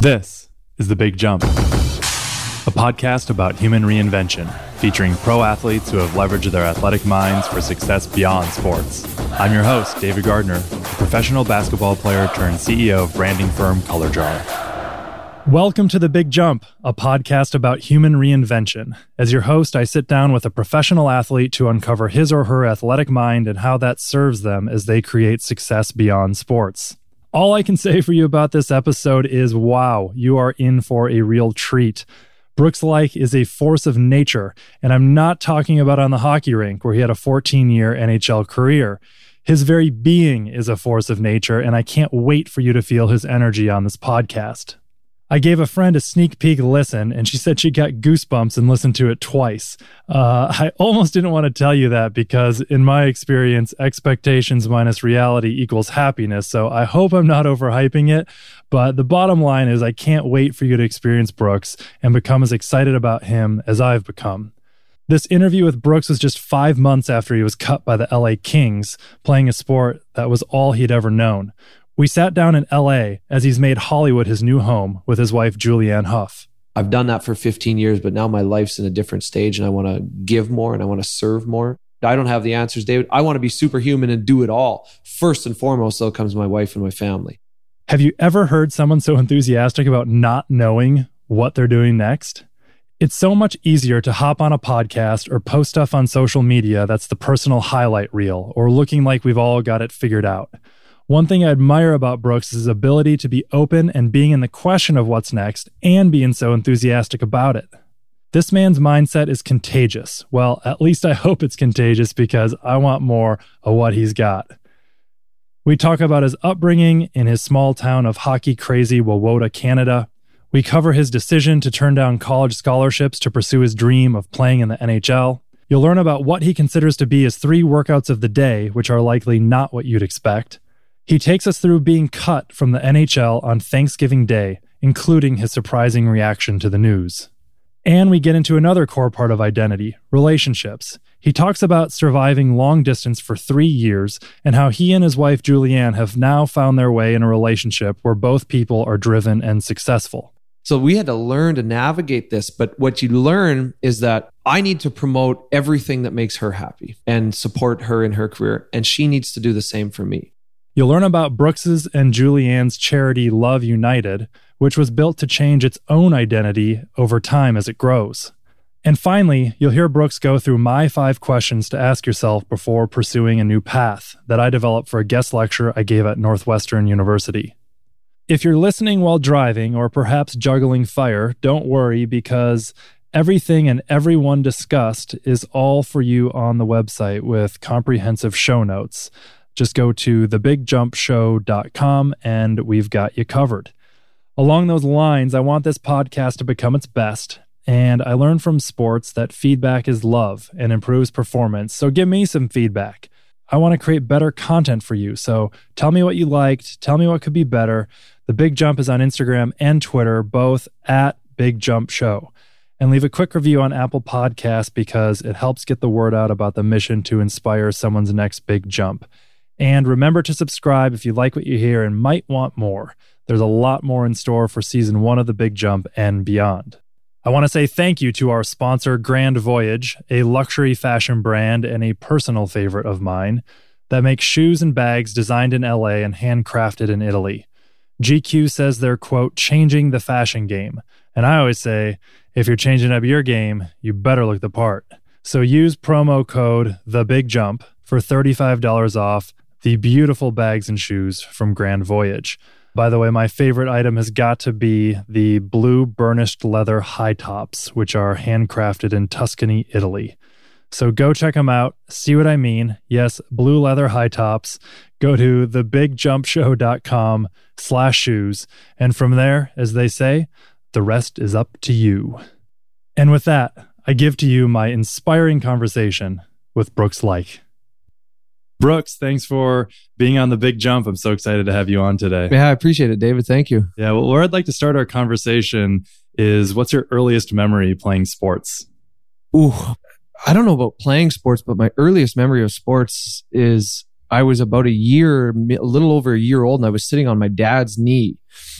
This is The Big Jump, a podcast about human reinvention, featuring pro athletes who have leveraged their athletic minds for success beyond sports. I'm your host, David Gardner, a professional basketball player turned CEO of branding firm Color Jar. Welcome to The Big Jump, a podcast about human reinvention. As your host, I sit down with a professional athlete to uncover his or her athletic mind and how that serves them as they create success beyond sports. All I can say for you about this episode is wow, you are in for a real treat. Brooks Laich is a force of nature, and I'm not talking about on the hockey rink where he had a 14 year NHL career. His very being is a force of nature, and I can't wait for you to feel his energy on this podcast. I gave a friend a sneak peek listen, and she said she got goosebumps and listened to it twice. Uh, I almost didn't want to tell you that because, in my experience, expectations minus reality equals happiness. So I hope I'm not overhyping it. But the bottom line is, I can't wait for you to experience Brooks and become as excited about him as I've become. This interview with Brooks was just five months after he was cut by the LA Kings, playing a sport that was all he'd ever known. We sat down in LA as he's made Hollywood his new home with his wife, Julianne Hough. I've done that for 15 years, but now my life's in a different stage and I want to give more and I want to serve more. I don't have the answers, David. I want to be superhuman and do it all. First and foremost, though, comes my wife and my family. Have you ever heard someone so enthusiastic about not knowing what they're doing next? It's so much easier to hop on a podcast or post stuff on social media that's the personal highlight reel or looking like we've all got it figured out. One thing I admire about Brooks is his ability to be open and being in the question of what's next and being so enthusiastic about it. This man's mindset is contagious. Well, at least I hope it's contagious because I want more of what he's got. We talk about his upbringing in his small town of hockey crazy Wawota, Canada. We cover his decision to turn down college scholarships to pursue his dream of playing in the NHL. You'll learn about what he considers to be his three workouts of the day, which are likely not what you'd expect. He takes us through being cut from the NHL on Thanksgiving Day, including his surprising reaction to the news. And we get into another core part of identity relationships. He talks about surviving long distance for three years and how he and his wife Julianne have now found their way in a relationship where both people are driven and successful. So we had to learn to navigate this. But what you learn is that I need to promote everything that makes her happy and support her in her career. And she needs to do the same for me. You'll learn about Brooks's and Julianne's charity Love United, which was built to change its own identity over time as it grows. And finally, you'll hear Brooks go through my five questions to ask yourself before pursuing a new path that I developed for a guest lecture I gave at Northwestern University. If you're listening while driving or perhaps juggling fire, don't worry because everything and everyone discussed is all for you on the website with comprehensive show notes. Just go to thebigjumpshow.com and we've got you covered. Along those lines, I want this podcast to become its best. And I learned from sports that feedback is love and improves performance. So give me some feedback. I want to create better content for you. So tell me what you liked. Tell me what could be better. The Big Jump is on Instagram and Twitter, both at Big Jump Show. And leave a quick review on Apple Podcasts because it helps get the word out about the mission to inspire someone's next big jump. And remember to subscribe if you like what you hear and might want more. There's a lot more in store for season one of The Big Jump and beyond. I want to say thank you to our sponsor, Grand Voyage, a luxury fashion brand and a personal favorite of mine that makes shoes and bags designed in LA and handcrafted in Italy. GQ says they're, quote, changing the fashion game. And I always say, if you're changing up your game, you better look the part. So use promo code The Big Jump for $35 off the beautiful bags and shoes from Grand Voyage. By the way, my favorite item has got to be the blue burnished leather high tops, which are handcrafted in Tuscany, Italy. So go check them out. See what I mean? Yes, blue leather high tops. Go to thebigjumpshow.com slash shoes. And from there, as they say, the rest is up to you. And with that, I give to you my inspiring conversation with Brooks Laich. Brooks, thanks for being on the big jump. I'm so excited to have you on today. Yeah, I appreciate it, David. Thank you. Yeah, well, where I'd like to start our conversation is what's your earliest memory playing sports? Ooh, I don't know about playing sports, but my earliest memory of sports is I was about a year, a little over a year old, and I was sitting on my dad's knee.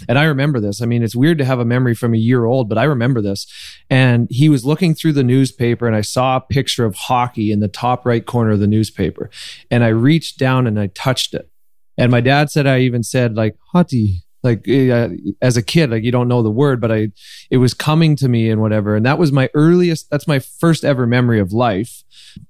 And I remember this. I mean, it's weird to have a memory from a year old, but I remember this. And he was looking through the newspaper, and I saw a picture of hockey in the top right corner of the newspaper. And I reached down and I touched it. And my dad said, I even said, like, hockey, like uh, as a kid like you don't know the word but i it was coming to me and whatever. And that was my earliest that's my first ever memory of life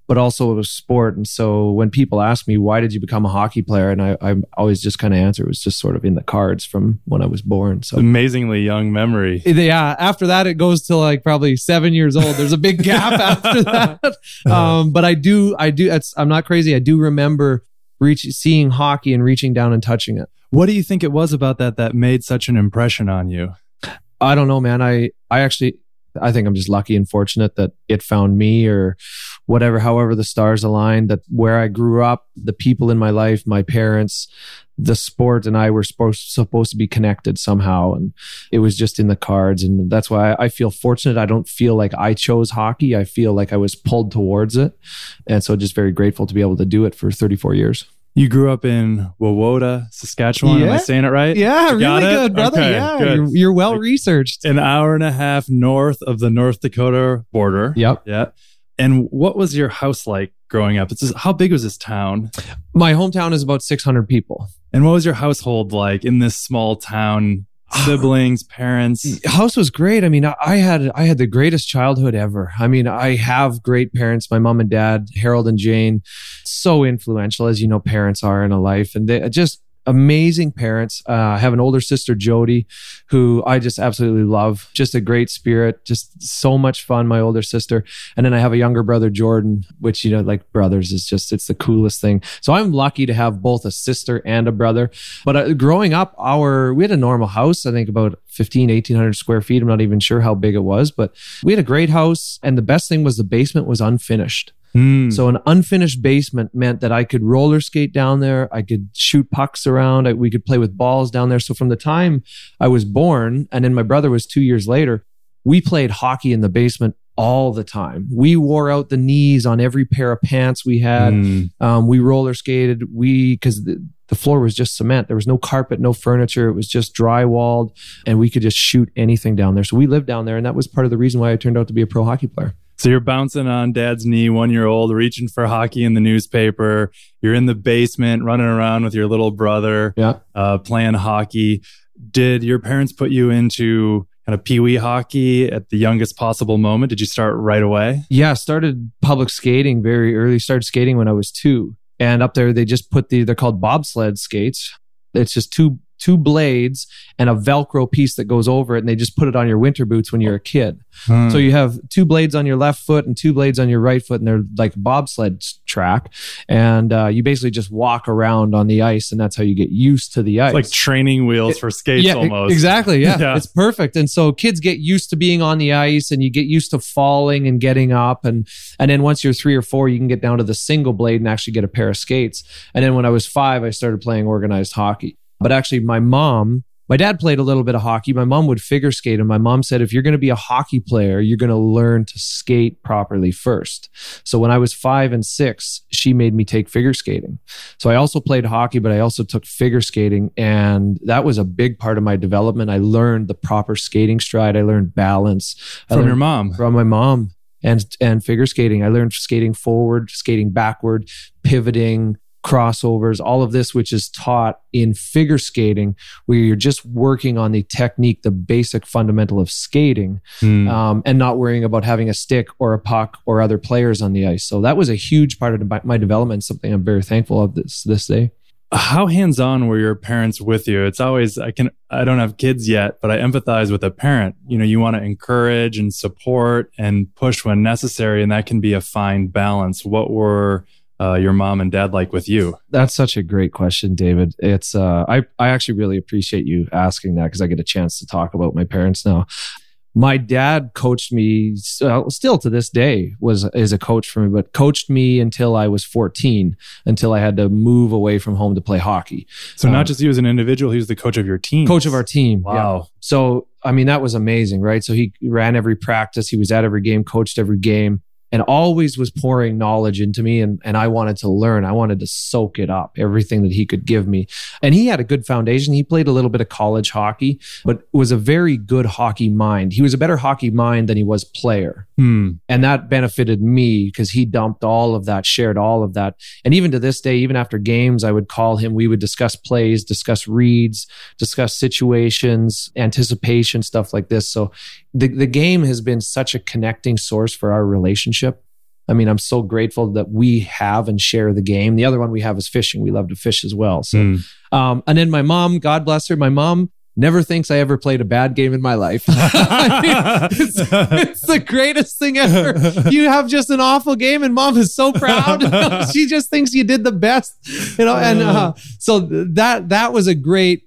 but also it was sport. And so when people ask me why did you become a hockey player? and i i always just kind of answer it was just sort of in the cards from when i was born so. Amazingly young memory. Yeah after that it goes to like probably seven years old. There's a big gap after that. Um but i do i do it's i'm not crazy. I do remember reach seeing hockey and reaching down and touching it what do you think it was about that that made such an impression on you? I don't know, man. I I actually I think I'm just lucky and fortunate that it found me or whatever, however the stars aligned, that where I grew up, the people in my life, my parents, the sport and I were supposed, supposed to be connected somehow. And it was just in the cards. And that's why I, I feel fortunate. I don't feel like I chose hockey. I feel like I was pulled towards it. And so just very grateful to be able to do it for 34 years. You grew up in Wawota, Saskatchewan. Yeah. Am I saying it right? Yeah, really good, brother. Okay, yeah, good. You're, you're, well researched. An hour and a half north of the North Dakota border. Yep. Yeah. And what was your house like growing up? It's just, how big was this town? My hometown is about 600 people. And what was your household like in this small town? siblings, parents. House was great. I mean, I had I had the greatest childhood ever. I mean, I have great parents. My mom and dad, Harold and Jane, so influential as you know parents are in a life, and they just amazing parents. Uh, I have an older sister, Jody, who I just absolutely love. Just a great spirit, just so much fun. My older sister, and then I have a younger brother, Jordan, which you know, like brothers, is just it's the coolest thing. So I'm lucky to have both a sister and a brother. But uh, growing up, our we had a normal house. I think about 15, 1800 square feet. I'm not even sure how big it was, but we had a great house. And the best thing was the basement was unfinished. Mm. So an unfinished basement meant that I could roller skate down there. I could shoot pucks around. I, we could play with balls down there. So from the time I was born, and then my brother was two years later, we played hockey in the basement all the time. We wore out the knees on every pair of pants we had. Mm. Um, we roller skated. We because the, the floor was just cement. There was no carpet, no furniture. It was just drywalled, and we could just shoot anything down there. So we lived down there, and that was part of the reason why I turned out to be a pro hockey player. So you're bouncing on dad's knee, one year old, reaching for hockey in the newspaper. You're in the basement running around with your little brother, yeah. uh, playing hockey. Did your parents put you into kind of pee wee hockey at the youngest possible moment? Did you start right away? Yeah, started public skating very early. Started skating when I was two. And up there, they just put the, they're called bobsled skates. It's just two two blades and a Velcro piece that goes over it, and they just put it on your winter boots when you're a kid. Hmm. So you have two blades on your left foot and two blades on your right foot, and they're like bobsled track. And uh, you basically just walk around on the ice, and that's how you get used to the ice. It's like training wheels it, for skates yeah, almost. Exactly. Yeah. yeah. It's perfect. And so kids get used to being on the ice, and you get used to falling and getting up. And, and then once you're three or four, you can get down to the single blade and actually get a pair of skates. And then when I was five, I started playing organized hockey. But actually, my mom, my dad played a little bit of hockey. My mom would figure skate. And my mom said, if you're going to be a hockey player, you're going to learn to skate properly first. So when I was five and six, she made me take figure skating. So I also played hockey, but I also took figure skating. And that was a big part of my development. I learned the proper skating stride. I learned balance. From learned, your mom? From my mom. And, and figure skating. I learned skating forward, skating backward, pivoting, crossovers, all of this, which is taught in figure skating, where you're just working on the technique, the basic fundamental of skating, mm. um, and not worrying about having a stick or a puck or other players on the ice. So that was a huge part of my development, something I'm very thankful of this this day. How hands on were your parents with you? It's always, I can, I don't have kids yet, but I empathize with a parent. You know, you want to encourage and support and push when necessary, and that can be a fine balance. What were uh, your mom and dad like with you? That's such a great question, David. It's uh, I I actually really appreciate you asking that because I get a chance to talk about my parents now. My dad coached me uh, still to this day was is a coach for me, but coached me until I was 14, until I had to move away from home to play hockey. So um, not just you as an individual, he was the coach of your team. Coach of our team. Wow. Yeah. So I mean that was amazing, right? So he ran every practice, he was at every game, coached every game and always was pouring knowledge into me and, and I wanted to learn. I wanted to soak it up, everything that he could give me. And he had a good foundation. He played a little bit of college hockey, but was a very good hockey mind. He was a better hockey mind than he was player. Hmm. And that benefited me because he dumped all of that, shared all of that. And even to this day, even after games, I would call him. We would discuss plays, discuss reads, discuss situations, anticipation, stuff like this. So the, the game has been such a connecting source for our relationship. I mean, I'm so grateful that we have and share the game. The other one we have is fishing. We love to fish as well. So, Hmm. um, and then my mom, God bless her, my mom never thinks I ever played a bad game in my life. I mean, it's, it's the greatest thing ever. You have just an awful game, and mom is so proud. she just thinks you did the best, you know. And uh, so that that was a great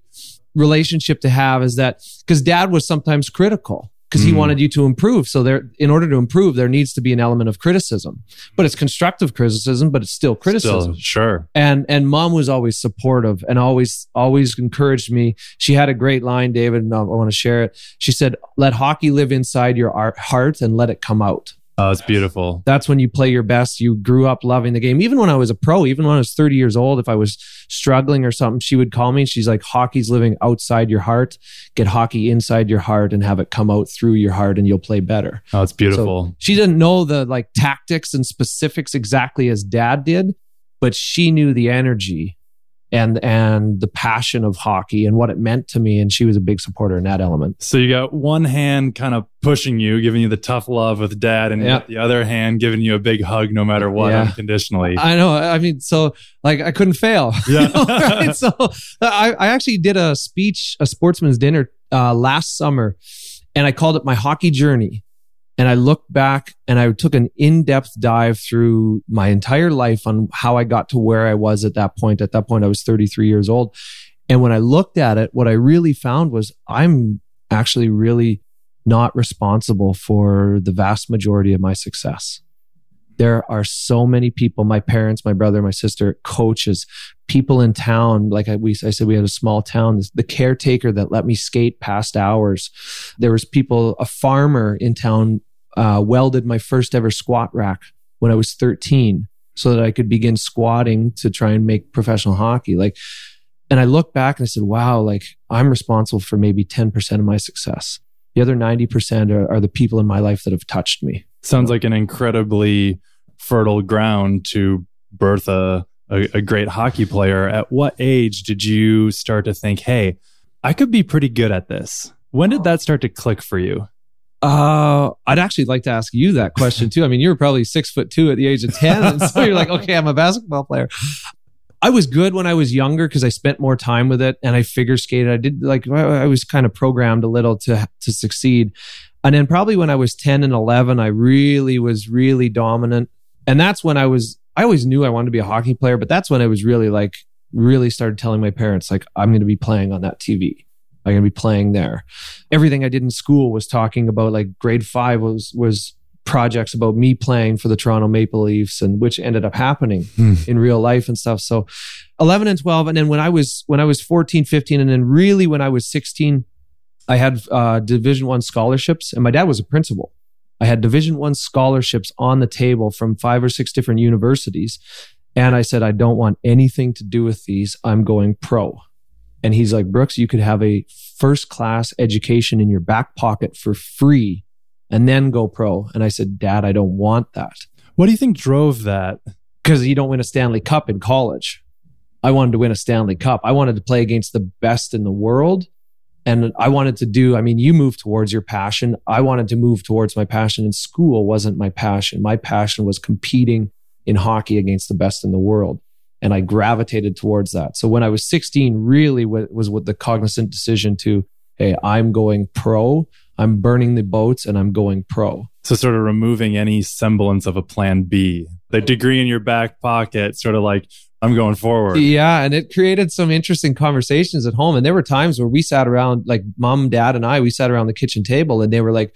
relationship to have. Is that because dad was sometimes critical because he Mm. wanted you to improve. So there, in order to improve, there needs to be an element of criticism, but it's constructive criticism, but it's still criticism Still, sure. and and mom was always supportive and always always encouraged me she had a great line david and i want to share it she said let hockey live inside your art, heart and let it come out Oh, it's beautiful. that's when you play your best you grew up loving the game even when i was a pro even when i was 30 years old if i was struggling or something she would call me she's like hockey's living outside your heart get hockey inside your heart and have it come out through your heart and you'll play better Oh, it's beautiful. so she didn't know the like tactics and specifics exactly as dad did, but she knew the energy and and the passion of hockey and what it meant to me and she was a big supporter in that element. So you got one hand kind of pushing you, giving you the tough love with dad, and Yeah. the other hand giving you a big hug no matter what, Yeah. unconditionally. I know. I mean, so like I couldn't fail. Yeah. You know, right? So I, I actually did a speech, a sportsman's dinner uh, last summer, and I called it my hockey journey. And I looked back and I took an in-depth dive through my entire life on how I got to where I was at that point. At that point, I was 33 years old. And when I looked at it, what I really found was I'm actually really not responsible for the vast majority of my success there are so many people my parents my brother my sister coaches people in town. Like I, we, I said we had a small town. The caretaker that let me skate past hours. There was people a farmer in town uh, welded my first ever squat rack when i was 13 so that i could begin squatting to try and make professional hockey. Like and i look back and i said wow like i'm responsible for maybe 10% of my success. The other 90% are, are the people in my life that have touched me. Sounds like an incredibly fertile ground to birth a, a, a great hockey player. At what age did you start to think, hey, I could be pretty good at this? When did that start to click for you? Uh, I'd actually like to ask you that question too. I mean, you were probably six foot two at the age of 10. And so you're like, okay, I'm a basketball player. I was good when I was younger because I spent more time with it and I figure skated. I did like, I was kind of programmed a little to, to succeed. And then probably when I was 10 and 11, I really was really dominant. And that's when I was, I always knew I wanted to be a hockey player, but that's when I was really like, really started telling my parents, like, I'm going to be playing on that TV. I'm going to be playing there everything I did in school was talking about like grade five was was projects about me playing for the Toronto Maple Leafs and which ended up happening Hmm. in real life and stuff. So 11 and 12 and then when I was when I was 14, 15 and then really when I was 16 I had uh, division 1 scholarships and my dad was a principal. I had division 1 scholarships on the table from five or six different universities and I said I don't want anything to do with these. I'm going pro. And he's like, Brooks, you could have a first class education in your back pocket for free and then go pro. And I said, Dad, I don't want that What do you think drove that? because you don't win a Stanley Cup in college. I wanted to win a Stanley Cup. I wanted to play against the best in the world. And I wanted to do, I mean, you move towards your passion. I wanted to move towards my passion. And school wasn't my passion. My passion was competing in hockey against the best in the world. And I gravitated towards that. So when I was 16, really wa- was with the cognizant decision to, hey, I'm going pro. I'm burning the boats and I'm going pro. So, sort of removing any semblance of a plan B. The degree in your back pocket, sort of like, I'm going forward. Yeah, and it created some interesting conversations at home. And there were times where we sat around, like mom, dad, and I, we sat around the kitchen table and they were like,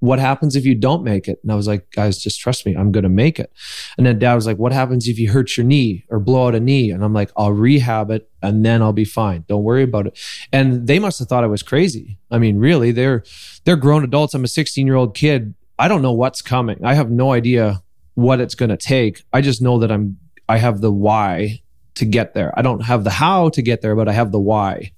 What happens if you don't make it? And I was like, Guys, just trust me, I'm going to make it. And then dad was like, What happens if you hurt your knee or blow out a knee? And I'm like, I'll rehab it and then I'll be fine. Don't worry about it. And they must have thought I was crazy. I mean, really, they're they're grown adults. I'm a 16 year old kid. I don't know what's coming. I have no idea what it's going to take. I just know that I'm I have the why to get there. I don't have the how to get there, but I have the why.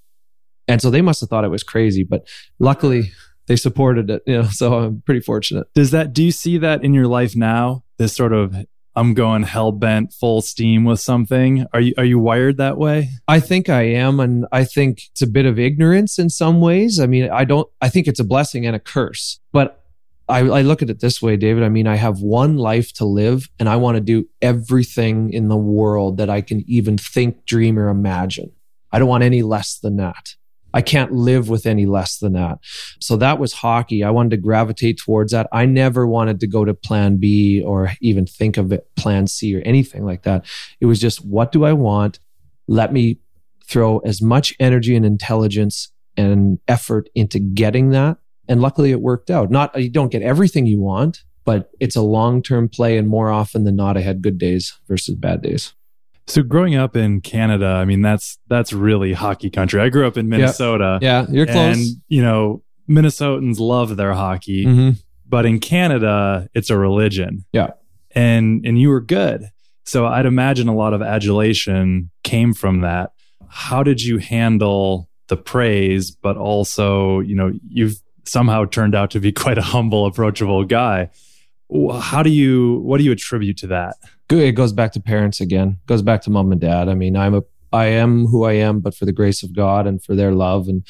And so they must have thought it was crazy, but luckily they supported it, you know, so I'm pretty fortunate. Does that do you see that in your life now? This sort of I'm going hell bent full steam with something. Are you are you wired that way? I think I am and I think it's a bit of ignorance in some ways. I mean, I don't I think it's a blessing and a curse. But I, I look at it this way, David. I mean, I have one life to live and I want to do everything in the world that I can even think, dream, or imagine. I don't want any less than that. I can't live with any less than that. So that was hockey. I wanted to gravitate towards that. I never wanted to go to plan B or even think of it plan C or anything like that. It was just, what do I want? Let me throw as much energy and intelligence and effort into getting that. And luckily it worked out. Not, you don't get everything you want, but it's a long term play. And more often than not, I had good days versus bad days. So growing up in Canada, I mean that's that's really hockey country. I grew up in Minnesota. Yeah, yeah you're close. And you know, Minnesotans love their hockey, mm-hmm. but in Canada, it's a religion. Yeah. And and you were good. So I'd imagine a lot of adulation came from that. How did you handle the praise, but also, you know, you've somehow turned out to be quite a humble, approachable guy. How do you what do you attribute to that? it goes back to parents again. It goes back to mom and dad. I mean, I'm a I am who I am, but for the grace of God and for their love. And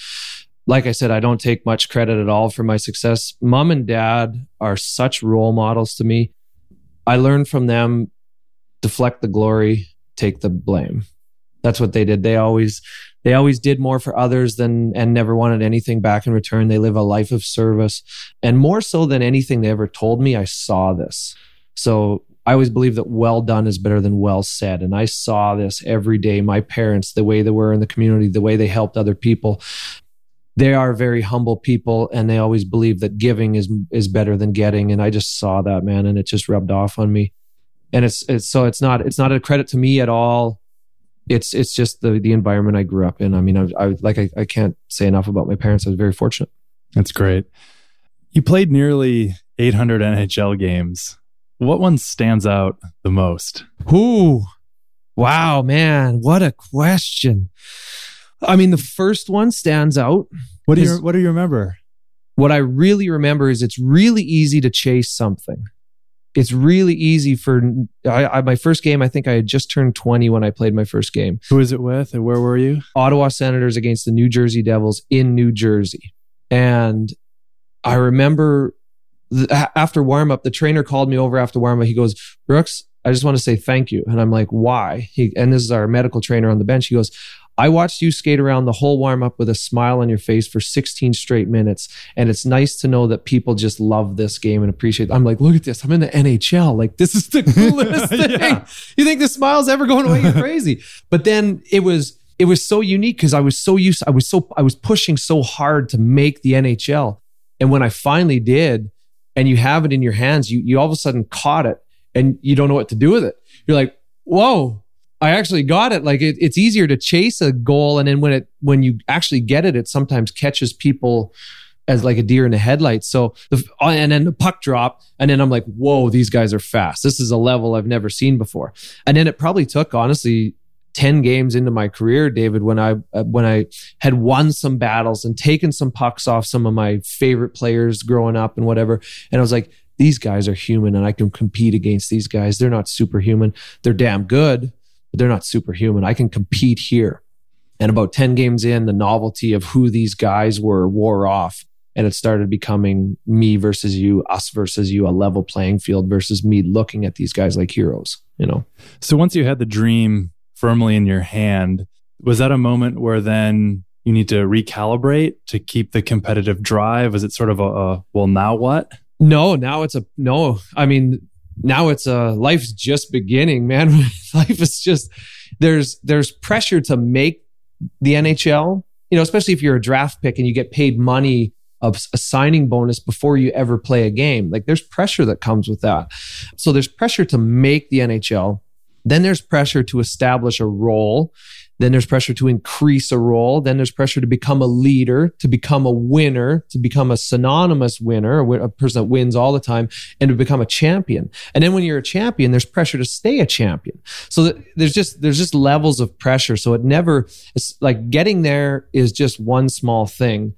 like I said, I don't take much credit at all for my success. Mom and dad are such role models to me. I learned from them deflect the glory, take the blame. That's what they did. They always they always did more for others than and never wanted anything back in return. They live a life of service. And more so than anything they ever told me, I saw this. So I always believe that well done is better than well said. And I saw this every day. My parents, the way they were in the community, the way they helped other people. They are very humble people and they always believe that giving is is better than getting. And I just saw that, man, and it just rubbed off on me. And it's it's so it's not it's not a credit to me at all. It's it's just the the environment I grew up in. I mean, I, I like I, I can't say enough about my parents. I was very fortunate. That's great. You played nearly 800 NHL games. What one stands out the most? Ooh, wow, man, what a question. I mean, the first one stands out. What do you What do you remember? What I really remember is it's really easy to chase something. It's really easy for I, I, my first game. I think I had just turned twenty when I played my first game. Who is it with, and where were you? Ottawa Senators against the New Jersey Devils in New Jersey, and I remember after warm up, the trainer called me over after warm up. He goes, Brooks, I just want to say thank you. And I'm like, why? He, and this is our medical trainer on the bench. He goes, I watched you skate around the whole warm up with a smile on your face for 16 straight minutes. And it's nice to know that people just love this game and appreciate it. I'm like, look at this. I'm in the NHL. Like, this is the coolest thing. yeah. You think the smile's ever going away? You're crazy. But then it was, it was so unique because I was so used, I was so, I was pushing so hard to make the NHL. And when I finally did, and you have it in your hands, you, you all of a sudden caught it and you don't know what to do with it. You're like, whoa, I actually got it. Like it, it's easier to chase a goal. And then when it, when you actually get it, it sometimes catches people as like a deer in the headlights. So the, and then the puck drop. And then I'm like, whoa, these guys are fast. This is a level I've never seen before. And then it probably took honestly 10 games into my career, David, when I, uh, when I had won some battles and taken some pucks off some of my favorite players growing up and whatever. And I was like, these guys are human and I can compete against these guys. They're not superhuman. They're damn good, but they're not superhuman. I can compete here. And about 10 games in, the novelty of who these guys were wore off. And it started becoming me versus you, us versus you, a level playing field versus me looking at these guys like heroes, you know? So once you had the dream firmly in your hand. Was that a moment where then you need to recalibrate to keep the competitive drive? Was it sort of a, a well, now what? No, now it's a no. I mean, now it's a life's just beginning, man. Life is just there's there's pressure to make the NHL. You know, especially if you're a draft pick and you get paid money of a signing bonus before you ever play a game. Like there's pressure that comes with that. So there's pressure to make the NHL Then there's pressure to establish a role. Then there's pressure to increase a role. Then there's pressure to become a leader, to become a winner, to become a synonymous winner, a person that wins all the time, and to become a champion. And then when you're a champion, there's pressure to stay a champion. So there's just there's just levels of pressure. So it never it's like getting there is just one small thing.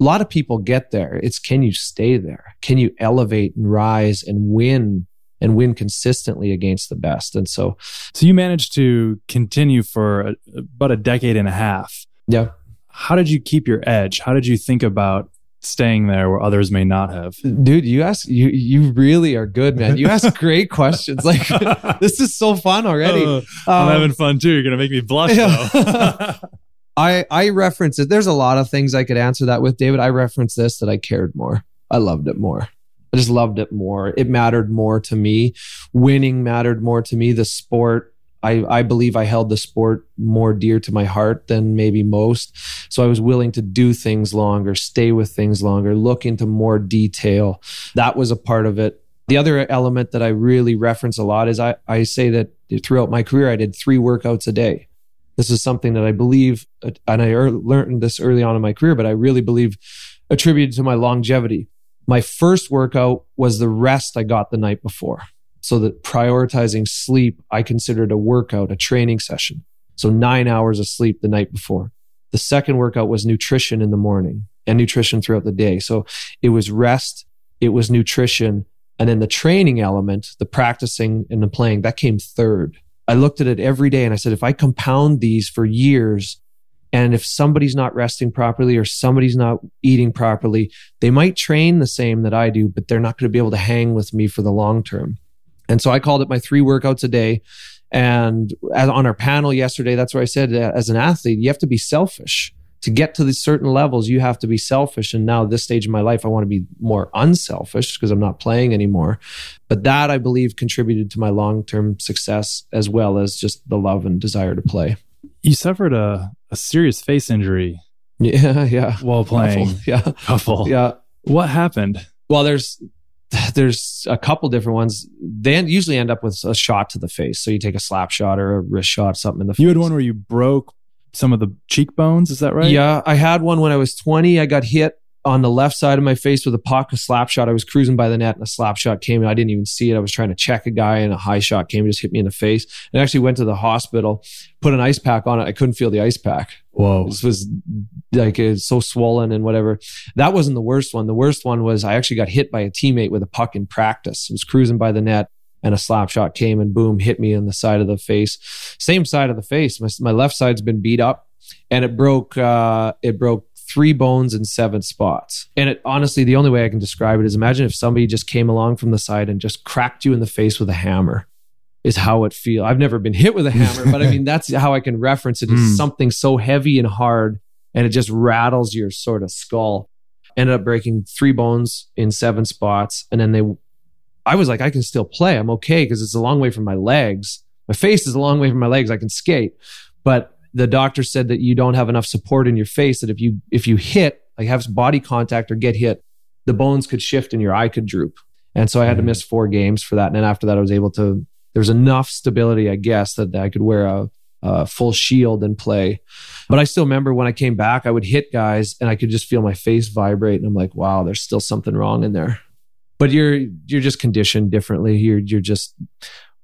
A lot of people get there. It's can you stay there? Can you elevate and rise and win and win consistently against the best. And so, so you managed to continue for a, about a decade and a half. Yeah. How did you keep your edge? How did you think about staying there where others may not have? Dude, you ask you you really are good, man. You ask great questions. Like this is so fun already. Uh, I'm um, having fun too. You're gonna make me blush yeah. though. I I reference it. There's a lot of things I could answer that with, David. I reference this that I cared more. I loved it more. I just loved it more. It mattered more to me. Winning mattered more to me. The sport, I, I believe I held the sport more dear to my heart than maybe most. So I was willing to do things longer, stay with things longer, look into more detail. That was a part of it. The other element that I really reference a lot is I, I say that throughout my career, I did three workouts a day. This is something that I believe, uh, and I learned this early on in my career, but I really believe attributed to my longevity. My first workout was the rest I got the night before. So that prioritizing sleep, I considered a workout, a training session. So nine hours of sleep the night before. The second workout was nutrition in the morning and nutrition throughout the day. So it was rest, it was nutrition, and then the training element, the practicing and the playing, that came third. I looked at it every day and I said, if I compound these for years, and if somebody's not resting properly or somebody's not eating properly, they might train the same that I do, but they're not going to be able to hang with me for the long term. And so I called it my three workouts a day. And on our panel yesterday, that's where I said, uh, as an athlete, you have to be selfish. To get to these certain levels, you have to be selfish. And now, this stage of my life, I want to be more unselfish because I'm not playing anymore. But that, I believe, contributed to my long term success as well as just the love and desire to play. You suffered a, a serious face injury. Yeah, yeah. While playing. Couple, yeah. Couple. Yeah. What happened? Well, there's there's a couple different ones. They usually end up with a shot to the face. So you take a slap shot or a wrist shot, something in the face. You had one where you broke some of the cheekbones, is that right? Yeah, I had one when I was 20. I got hit on the left side of my face with a puck, a slap shot. I was cruising by the net and a slap shot came and I didn't even see it. I was trying to check a guy and a high shot came and just hit me in the face. And I actually went to the hospital, put an ice pack on it. I couldn't feel the ice pack. Whoa. This was like it's so swollen and whatever. That wasn't the worst one. The worst one was I actually got hit by a teammate with a puck in practice. I was cruising by the net and a slap shot came and boom, hit me in the side of the face. Same side of the face. My, my left side's been beat up and it broke, uh, it broke three bones in seven spots. And it honestly, the only way I can describe it is imagine if somebody just came along from the side and just cracked you in the face with a hammer. Is how it feel. I've never been hit with a hammer, but I mean that's how I can reference it. Is mm. something so heavy and hard, and it just rattles your sort of skull. Ended up breaking three bones in seven spots, and then they. I was like, I can still play. I'm okay because it's a long way from my legs. My face is a long way from my legs. I can skate, but the doctor said that you don't have enough support in your face that if you if you hit like have body contact or get hit the bones could shift and your eye could droop. And so i had to mm. miss four games for that. And then after that i was able to there was enough stability i guess that i could wear a, a full shield and play. But i still remember when i came back i would hit guys and i could just feel my face vibrate and i'm like wow there's still something wrong in there. But you're you're just conditioned differently. You're you're just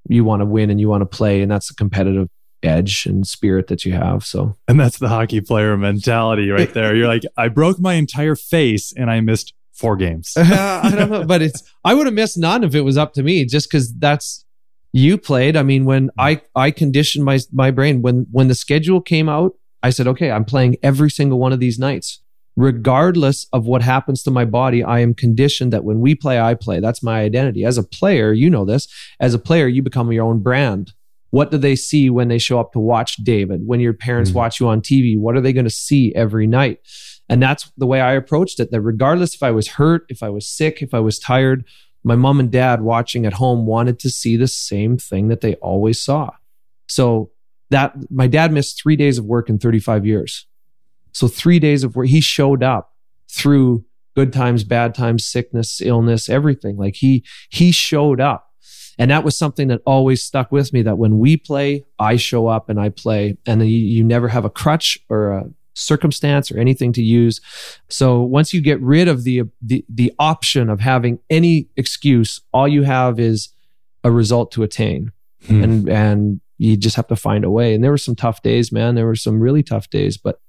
you want to win and you want to play and that's a competitive edge and spirit that you have. So, and that's the hockey player mentality right there. You're like, I broke my entire face and I missed four games. uh, I don't know, but it's I would have missed none if it was up to me, just because that's you played. I mean, when I I conditioned my my brain when when the schedule came out, I said, okay, I'm playing every single one of these nights. Regardless of what happens to my body, I am conditioned that when we play, I play. That's my identity. As a player, you know this. As a player, you become your own brand. What do they see when they show up to watch David? When your parents mm-hmm. watch you on TV, what are they going to see every night? And that's the way I approached it. That regardless if I was hurt, if I was sick, if I was tired, my mom and dad watching at home wanted to see the same thing that they always saw. So that my dad missed three days of work in 35 years. So three days of work, he showed up through good times, bad times, sickness, illness, everything. Like he, he showed up And that was something that always stuck with me that when we play, I show up and I play. And you, you never have a crutch or a circumstance or anything to use. So once you get rid of the, the, the option of having any excuse, all you have is a result to attain. Hmm. And, and you just have to find a way. And there were some tough days, man. There were some really tough days, but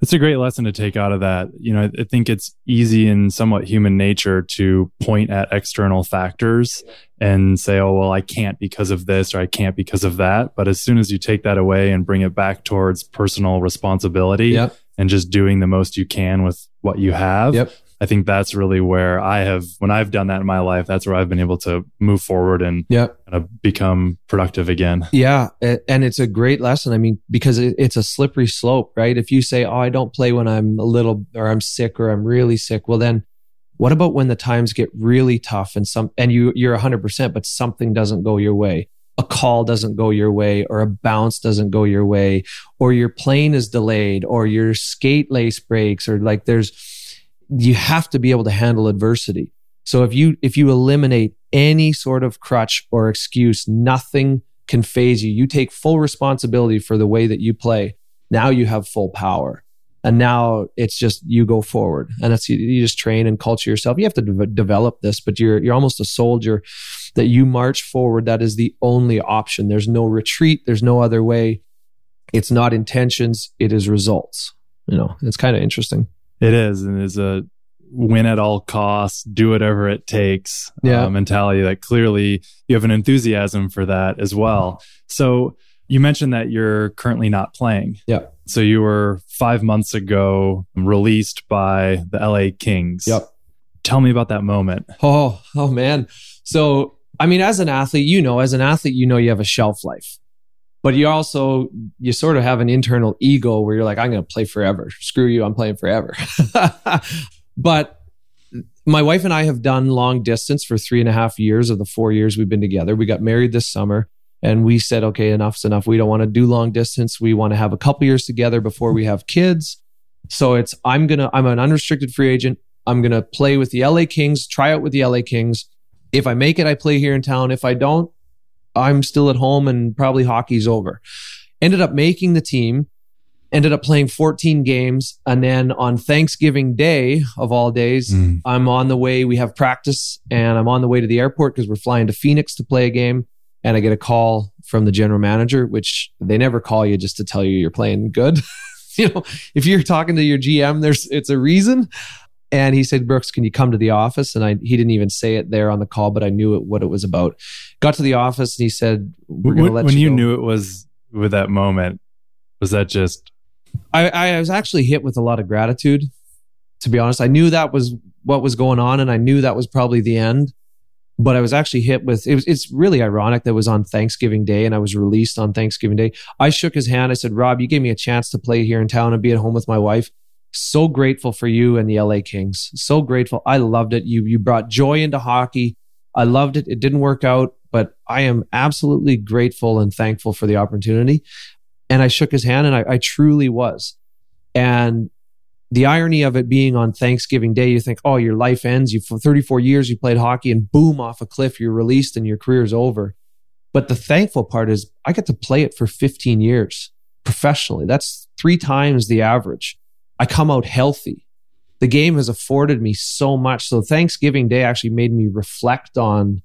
it's a great lesson to take out of that. You know, I think it's easy in somewhat human nature to point at external factors and say, oh, well, I can't because of this or I can't because of that. But as soon as you take that away and bring it back towards personal responsibility yep. and just doing the most you can with what you have, yep. I think that's really where I have, when I've done that in my life, that's where I've been able to move forward and kind of become productive again. Yeah. And it's a great lesson. I mean, because it's a slippery slope, right? If you say, oh, I don't play when I'm a little, or I'm sick, or I'm really sick, well, then what about when the times get really tough and some, and you, you're 100%, but something doesn't go your way? a call doesn't go your way or a bounce doesn't go your way or your plane is delayed or your skate lace breaks or like there's you have to be able to handle adversity. So if you if you eliminate any sort of crutch or excuse, nothing can phase you. You take full responsibility for the way that you play. Now you have full power. And now it's just you go forward. And that's you, you just train and culture yourself. You have to de- develop this, but you're you're almost a soldier that you march forward. That is the only option. There's no retreat, there's no other way. It's not intentions, it is results. You know, it's kind of interesting. It is, and it's a win at all costs, do whatever it takes yeah. uh, mentality. That clearly you have an enthusiasm for that as well. So you mentioned that you're currently not playing. Yeah. So you were five months ago released by the LA Kings. Yep. Tell me about that moment. Oh, oh man. So I mean, as an athlete, you know, as an athlete, you know you have a shelf life but you also you sort of have an internal ego where you're like i'm going to play forever. Screw you i'm playing forever. But my wife and i have done long distance for three and a half years of the four years we've been together. We got married this summer and we said okay enough's enough. We don't want to do long distance. We want to have a couple years together before we have kids. So it's i'm going to i'm an unrestricted free agent. I'm going to play with the la kings try out with the la kings. If i make it i play here in town. If i don't I'm still at home and probably hockey's over. Ended up making the team, ended up playing 14 games. And then on Thanksgiving Day of all days, mm. I'm on the way. We have practice and I'm on the way to the airport because we're flying to Phoenix to play a game. And I get a call from the general manager, which they never call you just to tell you you're playing good. you know, if you're talking to your GM, there's it's a reason. And he said, Brooks, can you come to the office? And I, he didn't even say it there on the call, but I knew it, what it was about. Got to the office and he said, when, when you, you knew it was with that moment, was that just? I, I was actually hit with a lot of gratitude, to be honest. I knew that was what was going on and I knew that was probably the end. But I was actually hit with it was, it's really ironic that was on Thanksgiving Day and I was released on Thanksgiving Day. I shook his hand. I said, Rob, you gave me a chance to play here in town and be at home with my wife so grateful for you and the LA Kings. So grateful. I loved it. You you brought joy into hockey. I loved it. It didn't work out, but I am absolutely grateful and thankful for the opportunity. And I shook his hand and I, I truly was. And the irony of it being on Thanksgiving Day, you think, oh, your life ends. You for 34 years you played hockey and boom off a cliff, you're released and your career's over. But the thankful part is I get to play it for 15 years professionally. That's three times the average. I come out healthy. The game has afforded me so much. So Thanksgiving Day actually made me reflect on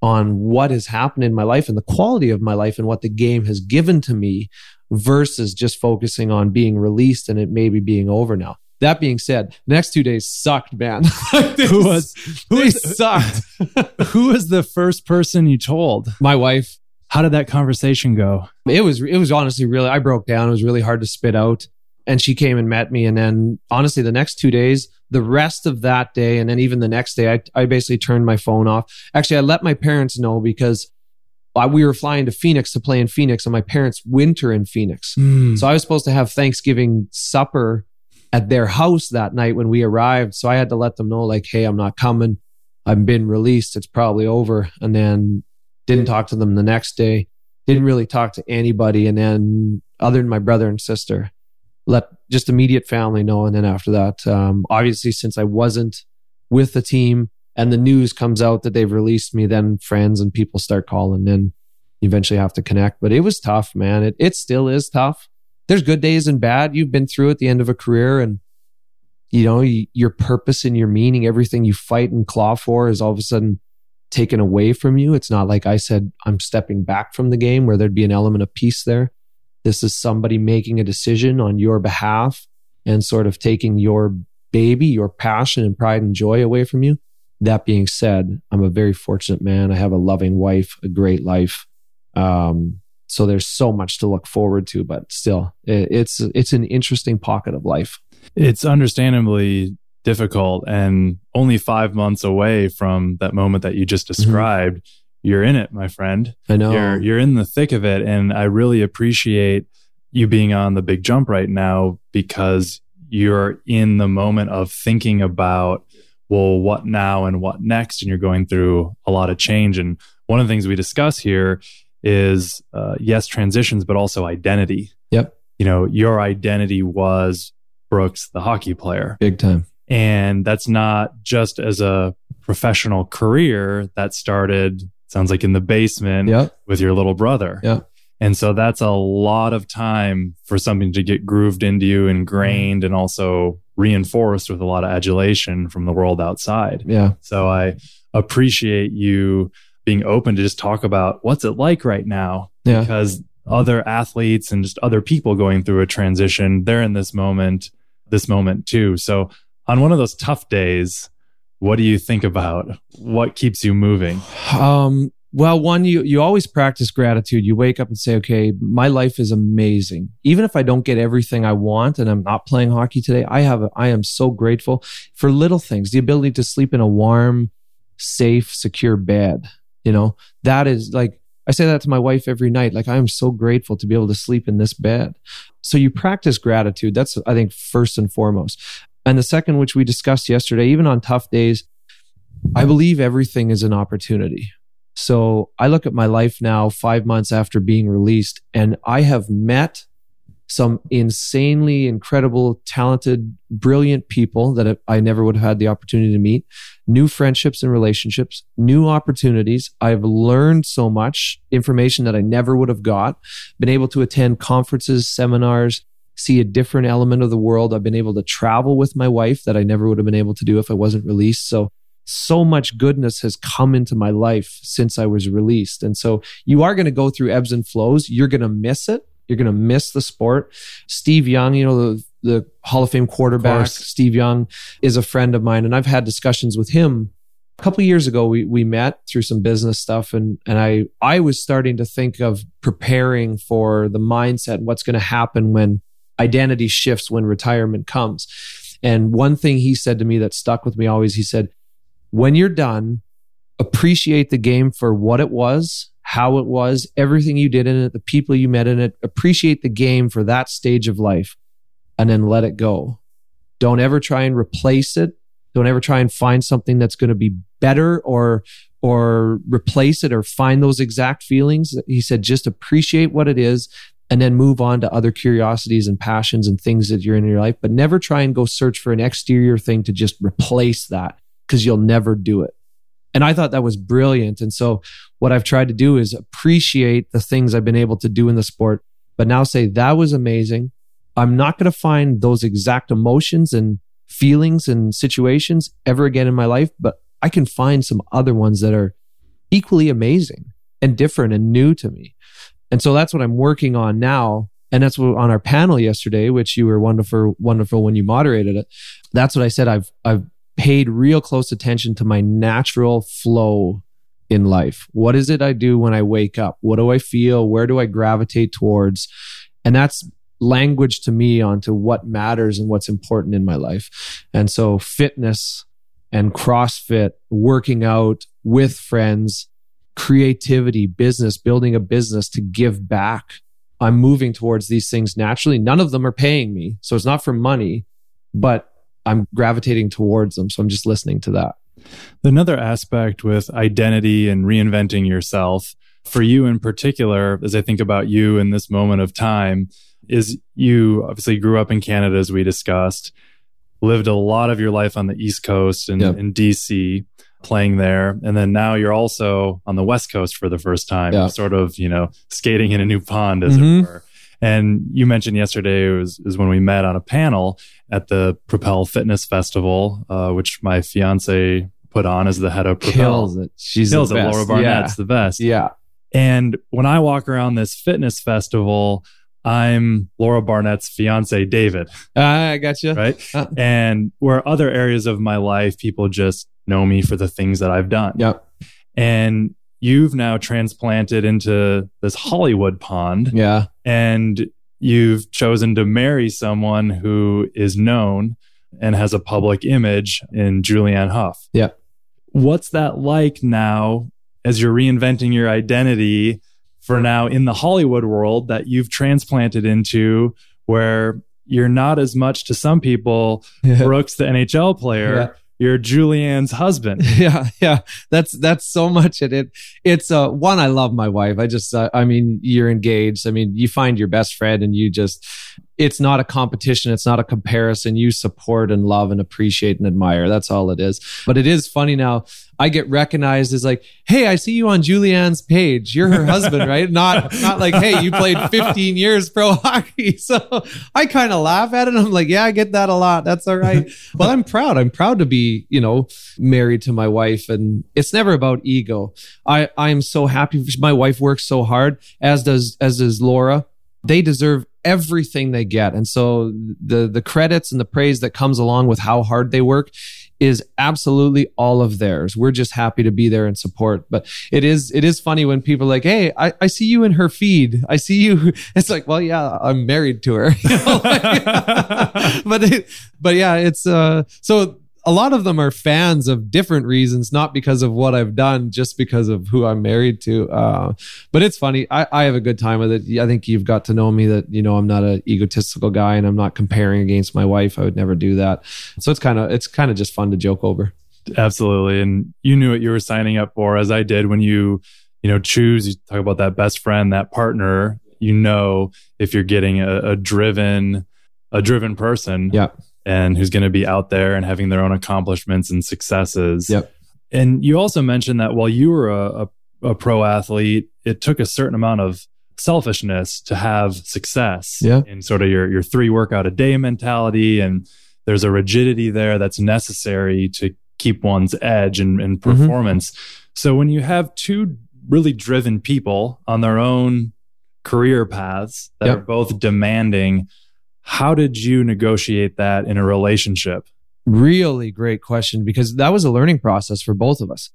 on what has happened in my life and the quality of my life and what the game has given to me versus just focusing on being released and it maybe being over now. That being said, next two days sucked, man. who was who was, sucked? who was the first person you told? My wife. How did that conversation go? It was it was honestly really I broke down. It was really hard to spit out and she came and met me. And then honestly, the next two days, the rest of that day, and then even the next day, I, I basically turned my phone off. Actually, I let my parents know because I, we were flying to Phoenix to play in Phoenix, and my parents winter in Phoenix. Mm. So I was supposed to have Thanksgiving supper at their house that night when we arrived. So I had to let them know, like, hey, I'm not coming. I've been released. It's probably over. And then didn't talk to them the next day. Didn't really talk to anybody. And then other than my brother and sister, let just immediate family know. And then after that, um, obviously, since I wasn't with the team and the news comes out that they've released me, then friends and people start calling. And eventually have to connect. But it was tough, man. It it still is tough. There's good days and bad. You've been through at the end of a career, and you know your purpose and your meaning, everything you fight and claw for, is all of a sudden taken away from you. It's not like I said I'm stepping back from the game where there'd be an element of peace there. This is somebody making a decision on your behalf and sort of taking your baby, your passion and pride and joy away from you. That being said, I'm a very fortunate man. I have a loving wife, a great life. Um, so there's so much to look forward to, but still, it's it's an interesting pocket of life. It's understandably difficult, and only five months away from that moment that you just mm-hmm. described. Mm-hmm. You're in it, my friend. I know. You're you're in the thick of it, and I really appreciate you being on the big jump right now because you're in the moment of thinking about well what now and what next? And you're going through a lot of change. And one of the things we discuss here is uh, yes transitions but also identity. Yep. You know your identity was brooks the hockey player. Big time. And that's not just as a professional career that started sounds like in the basement yep. with your little brother yeah and so that's a lot of time for something to get grooved into you, ingrained, and also reinforced with a lot of adulation from the world outside. Yeah. So I appreciate you being open to just talk about what's it like right now. Yeah. Because other athletes and just other people going through a transition, they're in this moment, this moment too. So on one of those tough days, what do you think about? What keeps you moving? Um, well, one, you, you always practice gratitude. You wake up and say, okay, my life is amazing. Even if I don't get everything I want and I'm not playing hockey today, I have, I am so grateful for little things, the ability to sleep in a warm, safe, secure bed. You know, that is like, I say that to my wife every night. Like, I am so grateful to be able to sleep in this bed. So you practice gratitude. That's, I think, first and foremost. And the second, which we discussed yesterday, even on tough days, I believe everything is an opportunity. So I look at my life now, five months after being released, and I have met some insanely incredible, talented, brilliant people that I never would have had the opportunity to meet, new friendships and relationships, new opportunities. I've learned so much information that I never would have got, been able to attend conferences, seminars, see a different element of the world. I've been able to travel with my wife that I never would have been able to do if I wasn't released. So so much goodness has come into my life since I was released. And so you are going to go through ebbs and flows. You're going to miss it. You're going to miss the sport. Steve Young, you know, the, the Hall of Fame quarterback, of Steve Young is a friend of mine. And I've had discussions with him a couple of years ago. We, we met through some business stuff and, and I, I was starting to think of preparing for the mindset and what's going to happen when identity shifts, when retirement comes. And one thing he said to me that stuck with me always, he said, when you're done, appreciate the game for what it was, how it was, everything you did in it, the people you met in it. Appreciate the game for that stage of life and then let it go. Don't ever try and replace it. Don't ever try and find something that's going to be better or or replace it or find those exact feelings. He said just appreciate what it is and then move on to other curiosities and passions and things that you're in your life, but never try and go search for an exterior thing to just replace that because you'll never do it. And I thought that was brilliant. And so what I've tried to do is appreciate the things I've been able to do in the sport, but now say that was amazing. I'm not going to find those exact emotions and feelings and situations ever again in my life, but I can find some other ones that are equally amazing and different and new to me. And so that's what I'm working on now. And that's what on our panel yesterday, which you were wonderful, wonderful when you moderated it. That's what I said. I've, I've paid real close attention to my natural flow in life. What is it I do when I wake up? What do I feel? Where do I gravitate towards? And that's language to me onto what matters and what's important in my life. And so fitness and CrossFit, working out with friends, creativity, business, building a business to give back. I'm moving towards these things naturally. None of them are paying me. So it's not for money, but I'm gravitating towards them. So I'm just listening to that. Another aspect with identity and reinventing yourself for you in particular, as I think about you in this moment of time, is you obviously grew up in Canada, as we discussed, lived a lot of your life on the East Coast and yep. in DC. Playing there. And then now you're also on the West Coast for the first time, Yeah. sort of, you know, skating in a new pond, as Mhm. it were. And you mentioned yesterday was, is when we met on a panel at the Propel Fitness Festival, uh, which my fiance put on as the head of Propel. Kills it. She's Kills the it. best. Laura Barnett's the best. Yeah. yeah. And when I walk around this fitness festival, I'm Laura Barnett's fiance, David, Ah, I got you. right? Uh. and where other areas of my life, people just know me for the things that I've done. Yep. And you've now transplanted into this Hollywood pond Yeah. and you've chosen to marry someone who is known and has a public image in Julianne Hough. Yeah. What's that like now as you're reinventing your identity for now in the Hollywood world that you've transplanted into where you're not as much to some people Brooks the NHL player, Yeah. You're Julianne's husband. yeah yeah. That's that's so much it, it. It's uh one i love my wife. I just uh, i mean you're engaged. I mean you find your best friend and you just it's not a competition it's not a comparison. You support and love and appreciate and admire. That's all it is. But it is funny now. I get recognized as like hey i see you on julianne's page. You're her husband right? Not not like hey you played 15 years pro hockey. So i kind of laugh at it. I'm like yeah i get that a lot. That's all right. But i'm proud. I'm proud to be you know married to my wife and it's never about ego. I i am so happy. My wife works so hard as does as does laura. They deserve everything they get. And so the the credits and the praise that comes along with how hard they work is absolutely all of theirs. We're just happy to be there and support. But it is it is funny when people are like hey i, I see you in her feed. I see you. It's like well yeah i'm married to her. But it, but yeah it's uh so a lot of them are fans of different reasons, not because of what I've done, just because of who I'm married to. Uh, but it's funny. I, I have a good time with it. I think you've got to know me that, you know, I'm not an egotistical guy and I'm not comparing against my wife. I would never do that. So it's kind of, it's kind of just fun to joke over. Absolutely. And you knew what you were signing up for, as I did when you, you know, choose, you talk about that best friend, that partner, you know, if you're getting a, a driven, a driven person. Yeah. And who's going to be out there and having their own accomplishments and successes. Yep. And you also mentioned that while you were a, a, a pro athlete, it took a certain amount of selfishness to have success Yeah. in sort of your, your three workout a day mentality. And there's a rigidity there that's necessary to keep one's edge and, and Mhm. performance. So when you have two really driven people on their own career paths that Yep. are both demanding, how did you negotiate that in a relationship? Really great question because that was a learning process for both of us.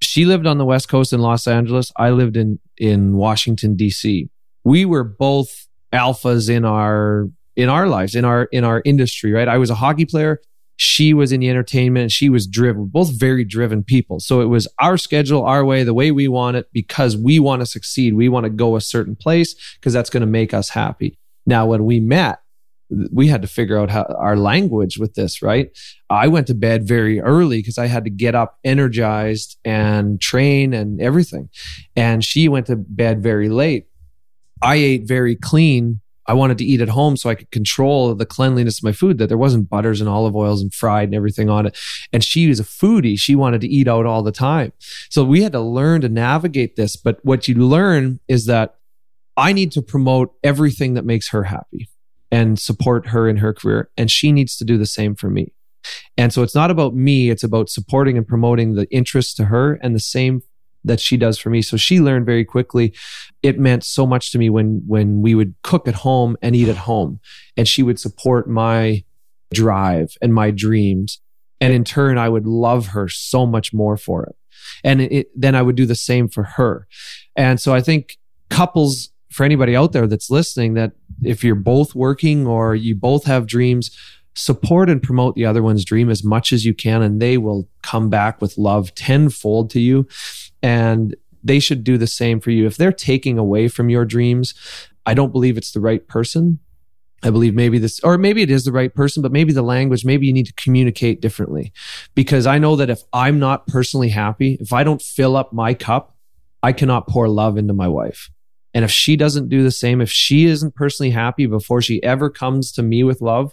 She lived on the West Coast in Los Angeles. I lived in in Washington D.C. We were both alphas in our in our lives, in our in our industry, right? I was a hockey player. She was in the entertainment she was driven, both very driven people. So it was our schedule, our way, the way we want it, because we want to succeed. We want to go a certain place because that's going to make us happy. Now, when we met, we had to figure out how our language with this, right? I went to bed very early because I had to get up energized and train and everything. And she went to bed very late. I ate very clean. I wanted to eat at home so I could control the cleanliness of my food, that there wasn't butters and olive oils and fried and everything on it. And she was a foodie. She wanted to eat out all the time. So we had to learn to navigate this. But what you learn is that I need to promote everything that makes her happy and support her in her career. And she needs to do the same for me. And so it's not about me, it's about supporting and promoting the interests to her and the same that she does for me. So she learned very quickly. It meant so much to me when when we would cook at home and eat at home and she would support my drive and my dreams. And in turn, I would love her so much more for it. And it, then I would do the same for her. And so I think couples, for anybody out there that's listening, that if you're both working or you both have dreams, support and promote the other one's dream as much as you can, and they will come back with love tenfold to you. And they should do the same for you. If they're taking away from your dreams, I don't believe it's the right person. I believe maybe this, or maybe it is the right person, but maybe the language, maybe you need to communicate differently. Because I know that if I'm not personally happy, if I don't fill up my cup, I cannot pour love into my wife. And if she doesn't do the same, if she isn't personally happy before she ever comes to me with love,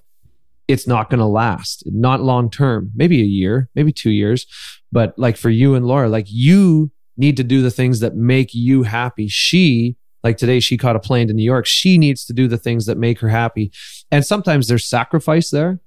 it's not going to last, not long term, maybe a year, maybe two years. But like for you and Laura, like you need to do the things that make you happy. She, like today, she caught a plane to New York. She needs to do the things that make her happy. And sometimes there's sacrifice there.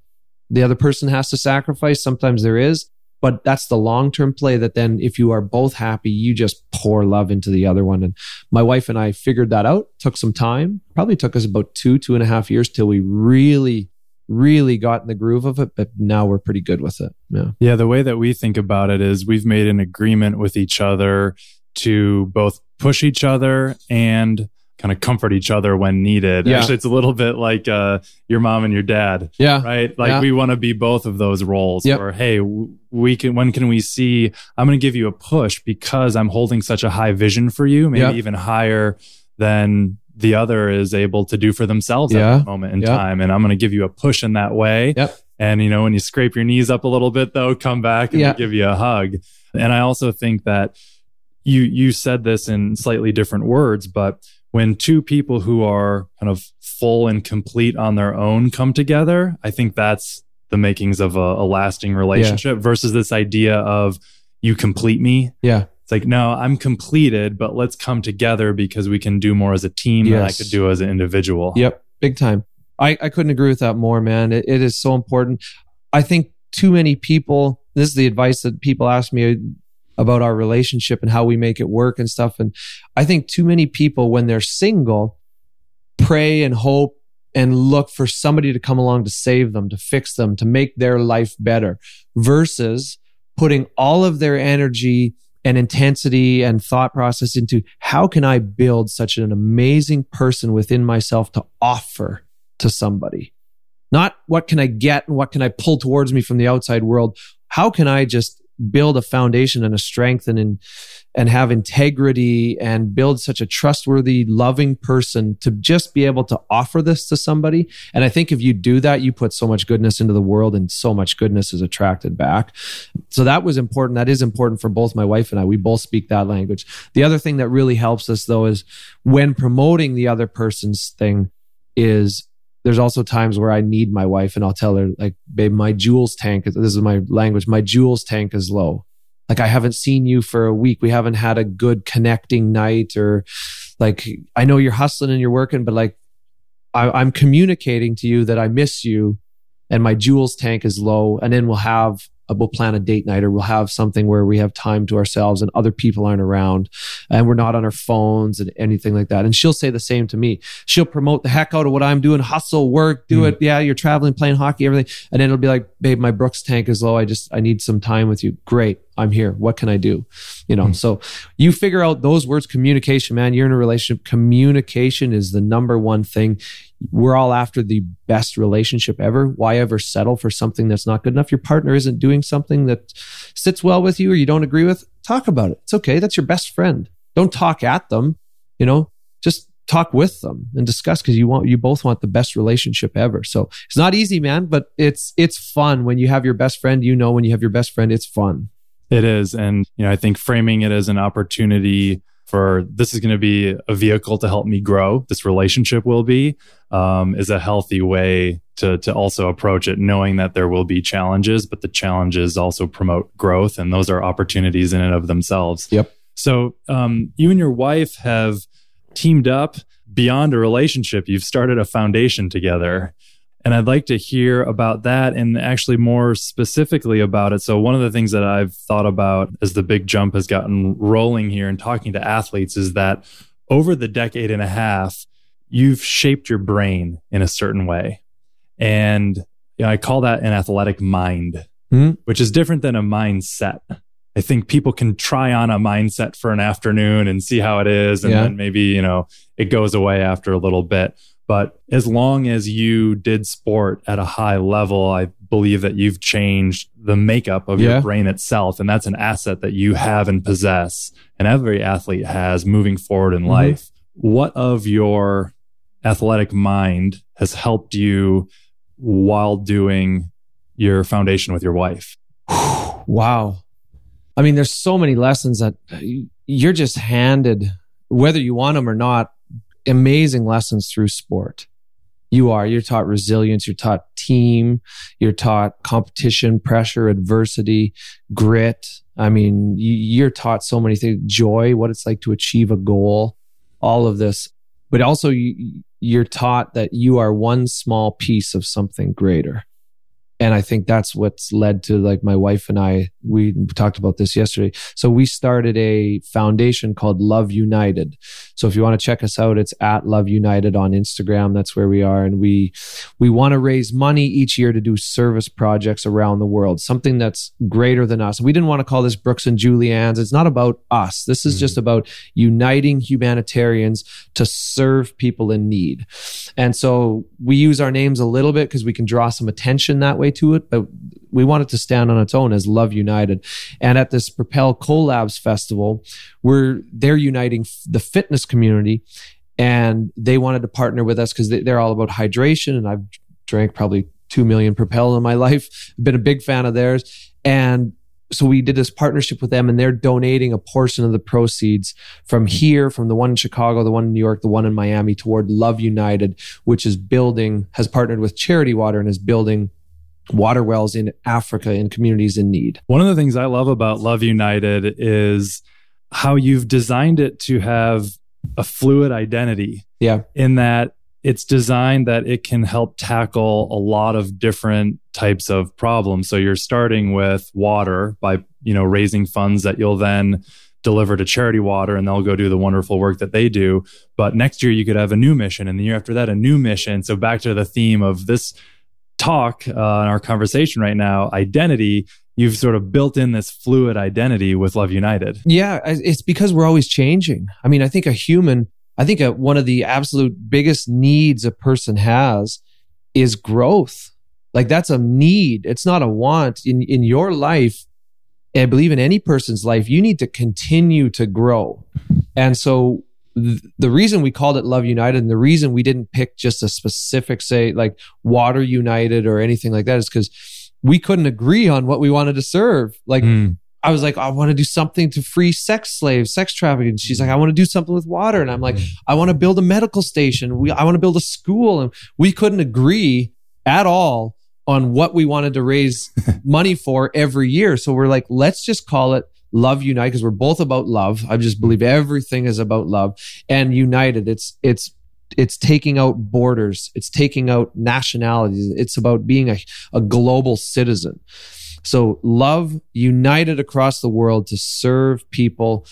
The other person has to sacrifice. Sometimes there is, but that's the long term play that then if you are both happy, you just pour love into the other one. And my wife and I figured that out, took some time, probably took us about two, two and a half years till we really really got in the groove of it, but now we're pretty good with it. Yeah. Yeah. The way that we think about it is we've made an agreement with each other to both push each other and kind of comfort each other when needed. Yeah. Actually, it's a little bit like uh, your mom and your dad. Yeah. Right. Like yeah. we want to be both of those roles. Yep. Or hey, we can. When can we see? I'm going to give you a push because I'm holding such a high vision for you, maybe yep. even higher than the other is able to do for themselves yeah. at that moment in time. And I'm going to give you a push in that way. Yep. And, you know, when you scrape your knees up a little bit, though, come back and give you a hug. And I also think that you, you said this in slightly different words, but when two people who are kind of full and complete on their own come together, I think that's the makings of a, a lasting relationship yeah. versus this idea of you complete me. Yeah. It's like, no, I'm completed, but let's come together because we can do more as a team yes. than I could do as an individual. Yep. Big time. I, I couldn't agree with that more, man. It, it is so important. I think too many people, this is the advice that people ask me about our relationship and how we make it work and stuff. And I think too many people, when they're single, pray and hope and look for somebody to come along to save them, to fix them, to make their life better versus putting all of their energy and intensity and thought process into how can I build such an amazing person within myself to offer to somebody? Not what can I get and what can I pull towards me from the outside world? How can I just build a foundation and a strength and and have integrity and build such a trustworthy loving person to just be able to offer this to somebody. And i think if you do that you put so much goodness into the world and so much goodness is attracted back. So that was important. That is important for both my wife and i. We both speak that language. The other thing that really helps us though is when promoting the other person's thing is there's also times where I need my wife and I'll tell her, like, babe, my Jules tank, is, this is my language, my Jules tank is low. Like, I haven't seen you for a week. We haven't had a good connecting night or like, I know you're hustling and you're working, but like, I, I'm communicating to you that I miss you and my Jules tank is low. And then we'll have we'll plan a date night or we'll have something where we have time to ourselves and other people aren't around and we're not on our phones and anything like that. And she'll say the same to me. She'll promote the heck out of what I'm doing, hustle, work, do mm. it. Yeah, you're traveling, playing hockey, everything. And then it'll be like, babe, my Brooks tank is low. I just, I need some time with you. Great. I'm here. What can I do? You know, mm. so you figure out those words, communication, man. You're in a relationship. Communication is the number one thing we're all after the best relationship ever. Why ever settle for something that's not good enough? Your partner isn't doing something that sits well with you or you don't agree with. Talk about it. It's okay. That's your best friend. Don't talk at them. You know, just talk with them and discuss because you want you both want the best relationship ever. So it's not easy, man, but it's it's fun when you have your best friend. You know, when you have your best friend, it's fun. It is, and you know, I think framing it as an opportunity for this is going to be a vehicle to help me grow. This relationship will be um, is a healthy way to to also approach it, knowing that there will be challenges, but the challenges also promote growth, and those are opportunities in and of themselves. Yep. So um, you and your wife have teamed up beyond a relationship. You've started a foundation together. And I'd like to hear about that and actually more specifically about it. So, one of the things that I've thought about as the big jump has gotten rolling here and talking to athletes is that over the decade and a half, you've shaped your brain in a certain way. And you know, I call that an athletic mind, mm-hmm. which is different than a mindset. I think people can try on a mindset for an afternoon and see how it is. And yeah. then maybe, you know, it goes away after a little bit. But as long as you did sport at a high level, I believe that you've changed the makeup of yeah. your brain itself. And that's an asset that you have and possess. And every athlete has moving forward in mm-hmm. life. What of your athletic mind has helped you while doing your foundation with your wife? wow. I mean, there's so many lessons that you're just handed, whether you want them or not, amazing lessons through sport. You are, you're taught resilience, you're taught team. You're taught competition, pressure, adversity, grit. I mean, you're taught so many things, joy, what it's like to achieve a goal, all of this. But also, you're taught that you are one small piece of something greater and i think that's what's led to like my wife and i we talked about this yesterday. So we started a foundation called love united. So if you want to check us out it's at love united on instagram. That's where we are. And we we want to raise money each year to do service projects around the world something that's greater than us. We didn't want to call this brooks and julianne's. It's not about us. This is mm-hmm. just about uniting humanitarians to serve people in need. And so we use our names a little bit because we can draw some attention that way way to it, but we want it to stand on its own as Love United. And at this Propel Co-labs Festival, we're they're uniting the fitness community, and they wanted to partner with us because they, are all about hydration. And I've drank probably two million Propel in my life. Been a big fan of theirs, and so we did this partnership with them and they're donating a portion of the proceeds from here from the one in chicago the one in new york the one in miami toward love united which is building has partnered with charity water and is building water wells in Africa in communities in need. One of the things I love about Love United is how you've designed it to have a fluid identity. Yeah. In that it's designed that it can help tackle a lot of different types of problems. So you're starting with water by, you know, raising funds that you'll then deliver to charity water and they'll go do the wonderful work that they do. But next year you could have a new mission and the year after that a new mission. So back to the theme of this talk uh, in our conversation right now, identity, you've sort of built in this fluid identity with Love United. Yeah, it's because we're always changing. I mean, I think a human, I think a, one of the absolute biggest needs a person has is growth. Like that's a need. It's not a want in in your life. I believe in any person's life, you need to continue to grow. And so the reason we called it Love United and the reason we didn't pick just a specific, say, like Water United or anything like that is because we couldn't agree on what we wanted to serve. Like, mm. I was like, I want to do something to free sex slaves, sex trafficking. She's like, I want to do something with water. And I'm like, I want to build a medical station. We, I want to build a school. And we couldn't agree at all on what we wanted to raise money for every year. So we're like, let's just call it love unite because we're both about love. I just believe everything is about love and united. It's it's it's taking out borders. It's taking out nationalities. It's about being a, a global citizen. So love united across the world to serve people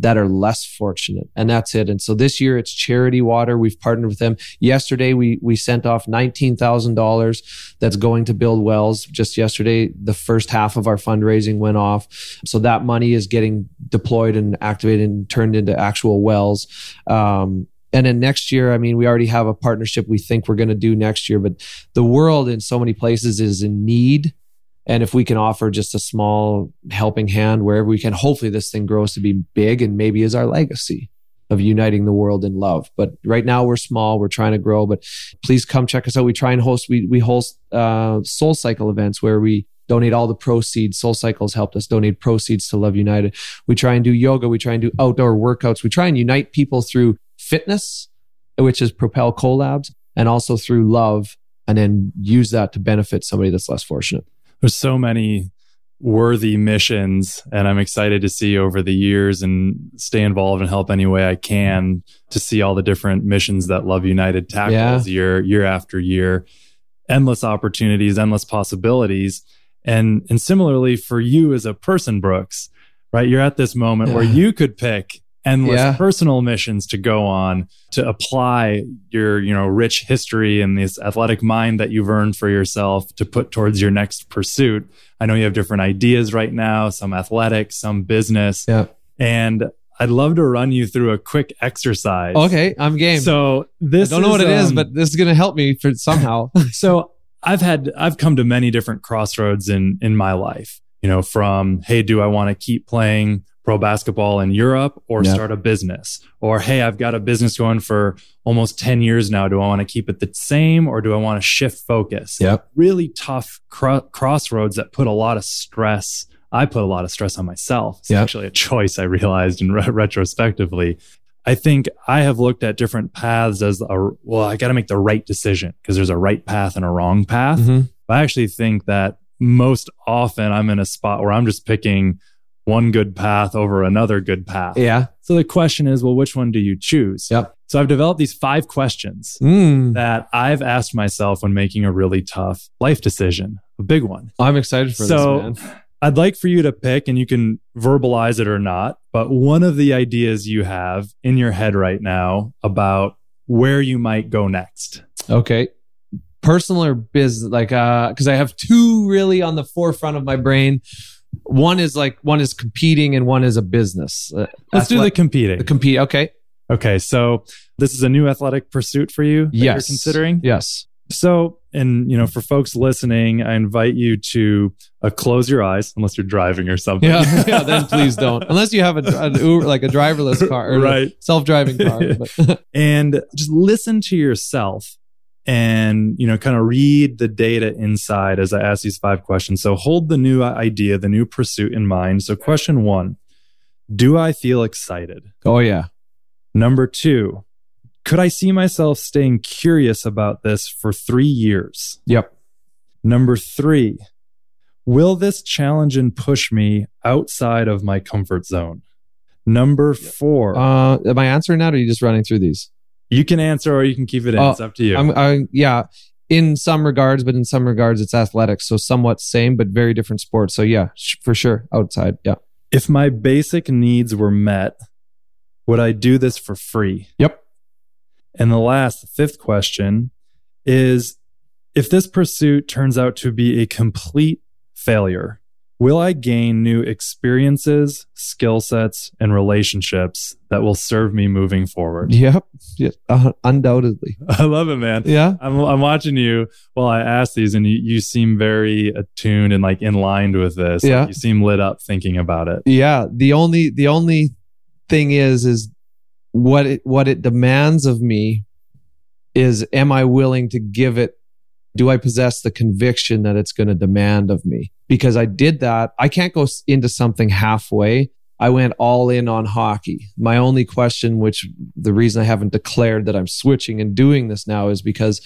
that are less fortunate. And that's it. And so this year it's Charity Water. We've partnered with them. Yesterday we we sent off $19,000 that's going to build wells. Just yesterday the first half of our fundraising went off. So that money is getting deployed and activated and turned into actual wells. Um, and then next year, I mean, we already have a partnership we think we're going to do next year, but the world in so many places is in need and if we can offer just a small helping hand wherever we can, hopefully this thing grows to be big and maybe is our legacy of uniting the world in love. But right now we're small, we're trying to grow. But please come check us out. We try and host we we host uh, Soul Cycle events where we donate all the proceeds. Soul Cycles helped us donate proceeds to Love United. We try and do yoga. We try and do outdoor workouts. We try and unite people through fitness, which is Propel Co-labs, and also through love, and then use that to benefit somebody that's less fortunate there's so many worthy missions and i'm excited to see over the years and stay involved and help any way i can to see all the different missions that love united tackles yeah. year year after year endless opportunities endless possibilities and and similarly for you as a person brooks right you're at this moment yeah. where you could pick endless yeah. personal missions to go on to apply your you know rich history and this athletic mind that you've earned for yourself to put towards your next pursuit i know you have different ideas right now some athletic some business yeah and I'd love to run you through a quick exercise. Okay, I'm game. So this I don't know what it um, is, but this is going to help me for somehow. so I've had I've come to many different crossroads in in my life. You know, from hey, do I want to keep playing pro basketball in Europe or yep. start a business? Or, hey, I've got a business going for almost 10 years now. Do I want to keep it the same or do I want to shift focus? Yep. Really tough cr- crossroads that put a lot of stress. I put a lot of stress on myself. It's yep. actually a choice I realized in re- retrospectively. I think I have looked at different paths as a, well, I got to make the right decision because there's a right path and a wrong path. Mm-hmm. I actually think that most often I'm in a spot where I'm just picking one good path over another good path. Yeah. So the question is, well, which one do you choose? Yep. So I've developed these five questions Mm. that I've asked myself when making a really tough life decision, a big one. I'm excited for So- this, man. I'd like for you to pick, and you can verbalize it or not, but one of the ideas you have in your head right now about where you might go next. Okay. Personal or business? Like, uh, because I have two really on the forefront of my brain. One is like one is competing, and one is a business. Uh, Let's do the competing. the compete. Okay. okay, so this is a new athletic pursuit for you that you're Yes. considering? Yes. So, and you know, for folks listening, I invite you to uh, close your eyes unless you're driving or something. Yeah. yeah. Then please don't, unless you have a, an Uber, like a driverless car, or Right. self-driving car. And just listen to yourself and you know kind of read the data inside as i ask these five questions. So hold the new idea the new pursuit in mind. So question one do i feel excited? Oh yeah. number two could i see myself staying curious about this for three years? Yep. number three will this challenge and push me outside of my comfort zone? Number four. Uh, am I answering that, or are you just running through these? You can answer or you can keep it in Oh, it's up to you I'm, I, yeah, in some regards, but in some regards, it's athletics. So somewhat same, but very different sports. So yeah, sh- for sure, outside. Yeah. if my basic needs were met, would I do this for free? Yep. And the last, fifth question is if this pursuit turns out to be a complete failure, will I gain new experiences, skill sets, and relationships that will serve me moving forward? Yep. Yeah, uh, undoubtedly. I love it, man. Yeah. I'm, I'm watching you while I ask these, and you, you seem very attuned and like in line with this. Like, Yeah. you seem lit up thinking about it. Yeah. The only the only thing is is what it what it demands of me is am I willing to give it do I possess the conviction that it's going to demand of me? Because I did that. I can't go into something halfway. I went all in on hockey. My only question, which the reason I haven't declared that I'm switching and doing this now is because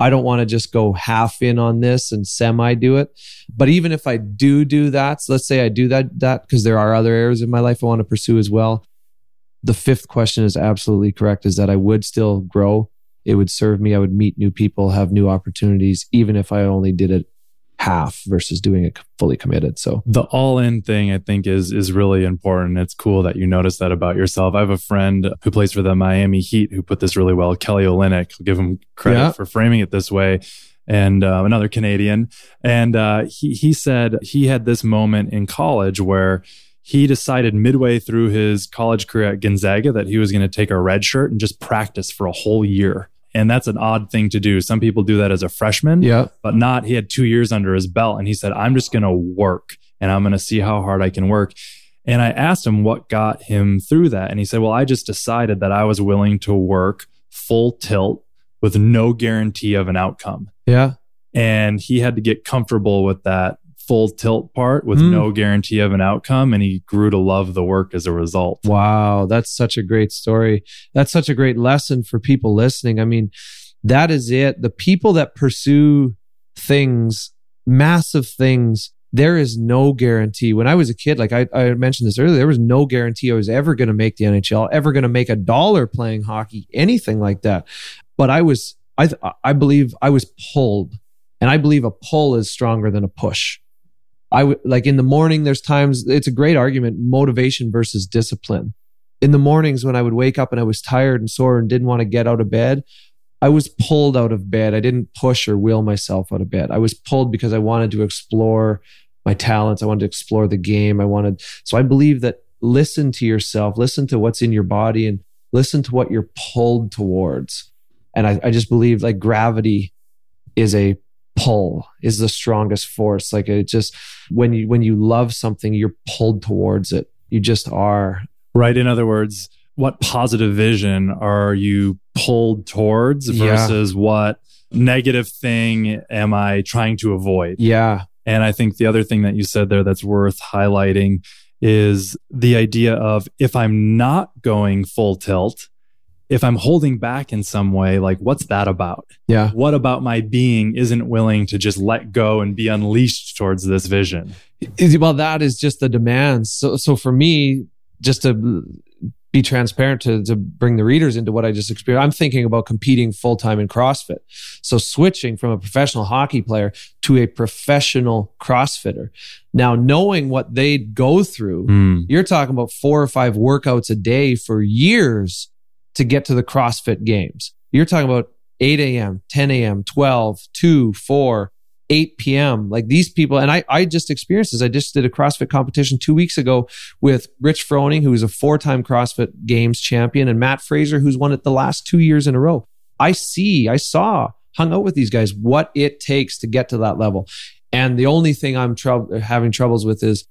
I don't want to just go half in on this and semi do it. But even if I do do that, so let's say I do that, that because there are other areas in my life I want to pursue as well. The fifth question is absolutely correct is that I would still grow. It would serve me. I would meet new people, have new opportunities, even if I only did it half versus doing it fully committed. So the all in thing I think is is really important. It's cool that you notice that about yourself. I have a friend who plays for the Miami Heat who put this really well, Kelly Olynyk. I'll give him credit Yeah. for framing it this way. And uh, another Canadian, and uh, he he said he had this moment in college where he decided midway through his college career at Gonzaga that he was going to take a red shirt and just practice for a whole year. And that's an odd thing to do. Some people do that as a freshman yeah, but not he had two years under his belt and he said i'm just going to work and i'm going to see how hard i can work and i asked him what got him through that and he said well i just decided that i was willing to work full tilt with no guarantee of an outcome yeah, and he had to get comfortable with that full tilt part with Hmm. no guarantee of an outcome and he grew to love the work as a result Wow, that's such a great story. That's such a great lesson for people listening. I mean, that is it. The people that pursue things, massive things, there is no guarantee. When I was a kid, like I, I mentioned this earlier, there was no guarantee I was ever going to make the NHL, ever going to make a dollar playing hockey, anything like that. But I was, I, I believe I was pulled, and I believe a pull is stronger than a push. I would like in the morning, there's times it's a great argument motivation versus discipline. In the mornings when I would wake up and I was tired and sore and didn't want to get out of bed, I was pulled out of bed. I didn't push or will myself out of bed. I was pulled because I wanted to explore my talents. I wanted to explore the game. I wanted, so I believe that listen to yourself, listen to what's in your body and listen to what you're pulled towards. And I, I just believe like gravity is a pull is the strongest force. Like it just when you when you love something you're pulled towards it. You just are. Right. In other words what positive vision are you pulled towards Yeah. versus what negative thing am i trying to avoid? Yeah. And i think the other thing that you said there that's worth highlighting is the idea of if I'm not going full tilt, if I'm holding back in some way, like what's that about? Yeah. What about my being isn't willing to just let go and be unleashed towards this vision? Well, that is just the demands. So, so for me, just to be transparent to, to bring the readers into what I just experienced. I'm thinking about competing full time in CrossFit. So switching from a professional hockey player to a professional CrossFitter. Now, knowing what they'd go through, Mm. you're talking about four or five workouts a day for years to get to the CrossFit games. You're talking about 8 a.m., 10 a.m., 12, 2, 4, 8 p.m. Like these people, and I, I just experienced this. I just did a CrossFit competition two weeks ago with Rich Froning, who's a four-time CrossFit Games champion, and Matt Fraser, who's won it the last two years in a row. I see, I saw, hung out with these guys, what it takes to get to that level. And the only thing I'm trou- having troubles with is,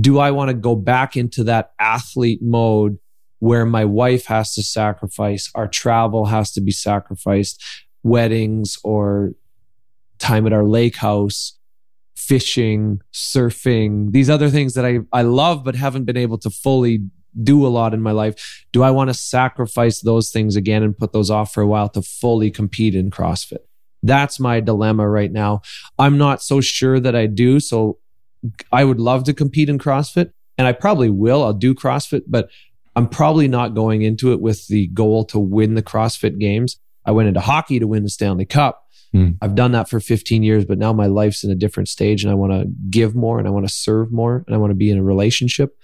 do I want to go back into that athlete mode where my wife has to sacrifice, our travel has to be sacrificed, weddings or time at our lake house, fishing, surfing, these other things that I, I love but haven't been able to fully do a lot in my life. Do I want to sacrifice those things again and put those off for a while to fully compete in CrossFit? That's my dilemma right now. I'm not so sure that I do. So I would love to compete in CrossFit and I probably will. I'll do CrossFit, but I'm probably not going into it with the goal to win the CrossFit games. I went into hockey to win the Stanley Cup. Hmm. I've done that for 15 years, but now my life's in a different stage and I want to give more and I want to serve more and I want to be in a relationship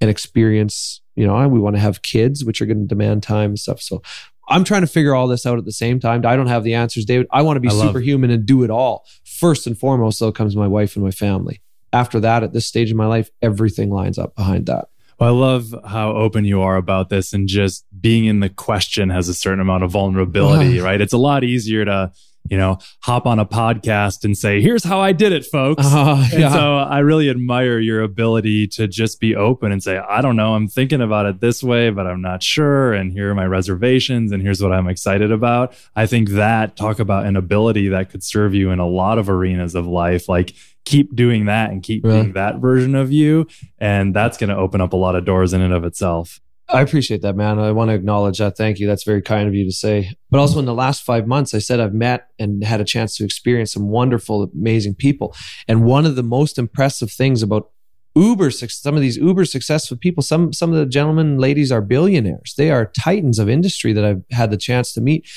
and experience, you know, we want to have kids, which are going to demand time and stuff. So I'm trying to figure all this out at the same time. I don't have the answers, David. I want to be superhuman and do it all. First and foremost, though, comes my wife and my family. After that, at this stage of my life, everything lines up behind that. Well, I love how open you are about this and just being in the question has a certain amount of vulnerability, right? It's a lot easier to, you know, hop on a podcast and say, here's how I did it, folks. Uh, And so I really admire your ability to just be open and say, I don't know, I'm thinking about it this way, but I'm not sure. And here are my reservations, and here's what I'm excited about. I think that talk about an ability that could serve you in a lot of arenas of life. Like, keep doing that and keep Right. being that version of you. And that's going to open up a lot of doors in and of itself. I appreciate that, man. I want to acknowledge that. Thank you. That's very kind of you to say. But also in the last five months, I said I've met and had a chance to experience some wonderful, amazing people. And one of the most impressive things about uber some of these uber successful people some some of the gentlemen and ladies are billionaires they are titans of industry that i've had the chance to meet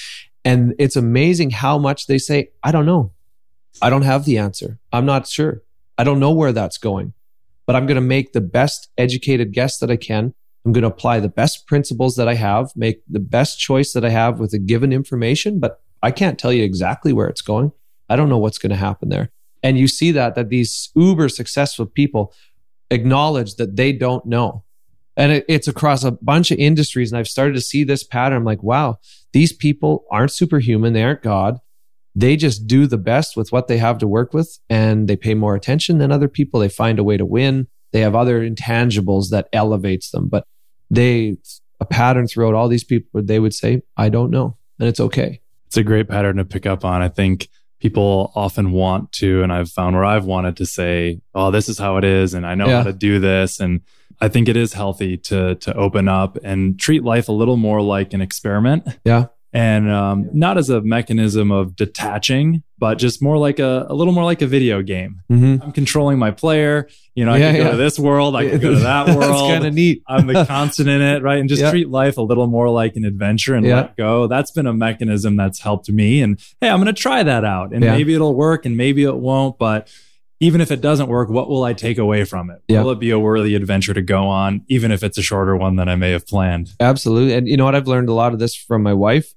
and it's amazing how much they say i don't know i don't have the answer i'm not sure i don't know where that's going but i'm going to make the best educated guess that i can i'm going to apply the best principles that i have make the best choice that i have with the given information but i can't tell you exactly where it's going i don't know what's going to happen there and you see that that these uber successful people acknowledge that they don't know. And it, it's across a bunch of industries. And I've started to see this pattern. I'm like, wow, these people aren't superhuman. They aren't God. They just do the best with what they have to work with and they pay more attention than other people. They find a way to win. They have other intangibles that elevates them, but they, a pattern throughout all these people, they would say, I don't know. And it's okay. It's a great pattern to pick up on. I think people often want to, and I've found where I've wanted to say, "Oh, this is how it is," and I know Yeah. how to do this. And I think it is healthy to to open up and treat life a little more like an experiment, Yeah. And um, not as a mechanism of detaching, but just more like a a little more like a video game. Mm-hmm. I'm controlling my player. You know, I Yeah, can go yeah. to this world, I can go to that That's world. kind of neat. I'm the constant in it, right? And just Yeah. treat life a little more like an adventure and Yeah. let go. That's been a mechanism that's helped me. And hey, I'm going to try that out. And Yeah. maybe it'll work and maybe it won't. But even if it doesn't work, what will I take away from it? Yeah. Will it be a worthy adventure to go on, even if it's a shorter one than I may have planned? Absolutely. And you know what? I've learned a lot of this from my wife.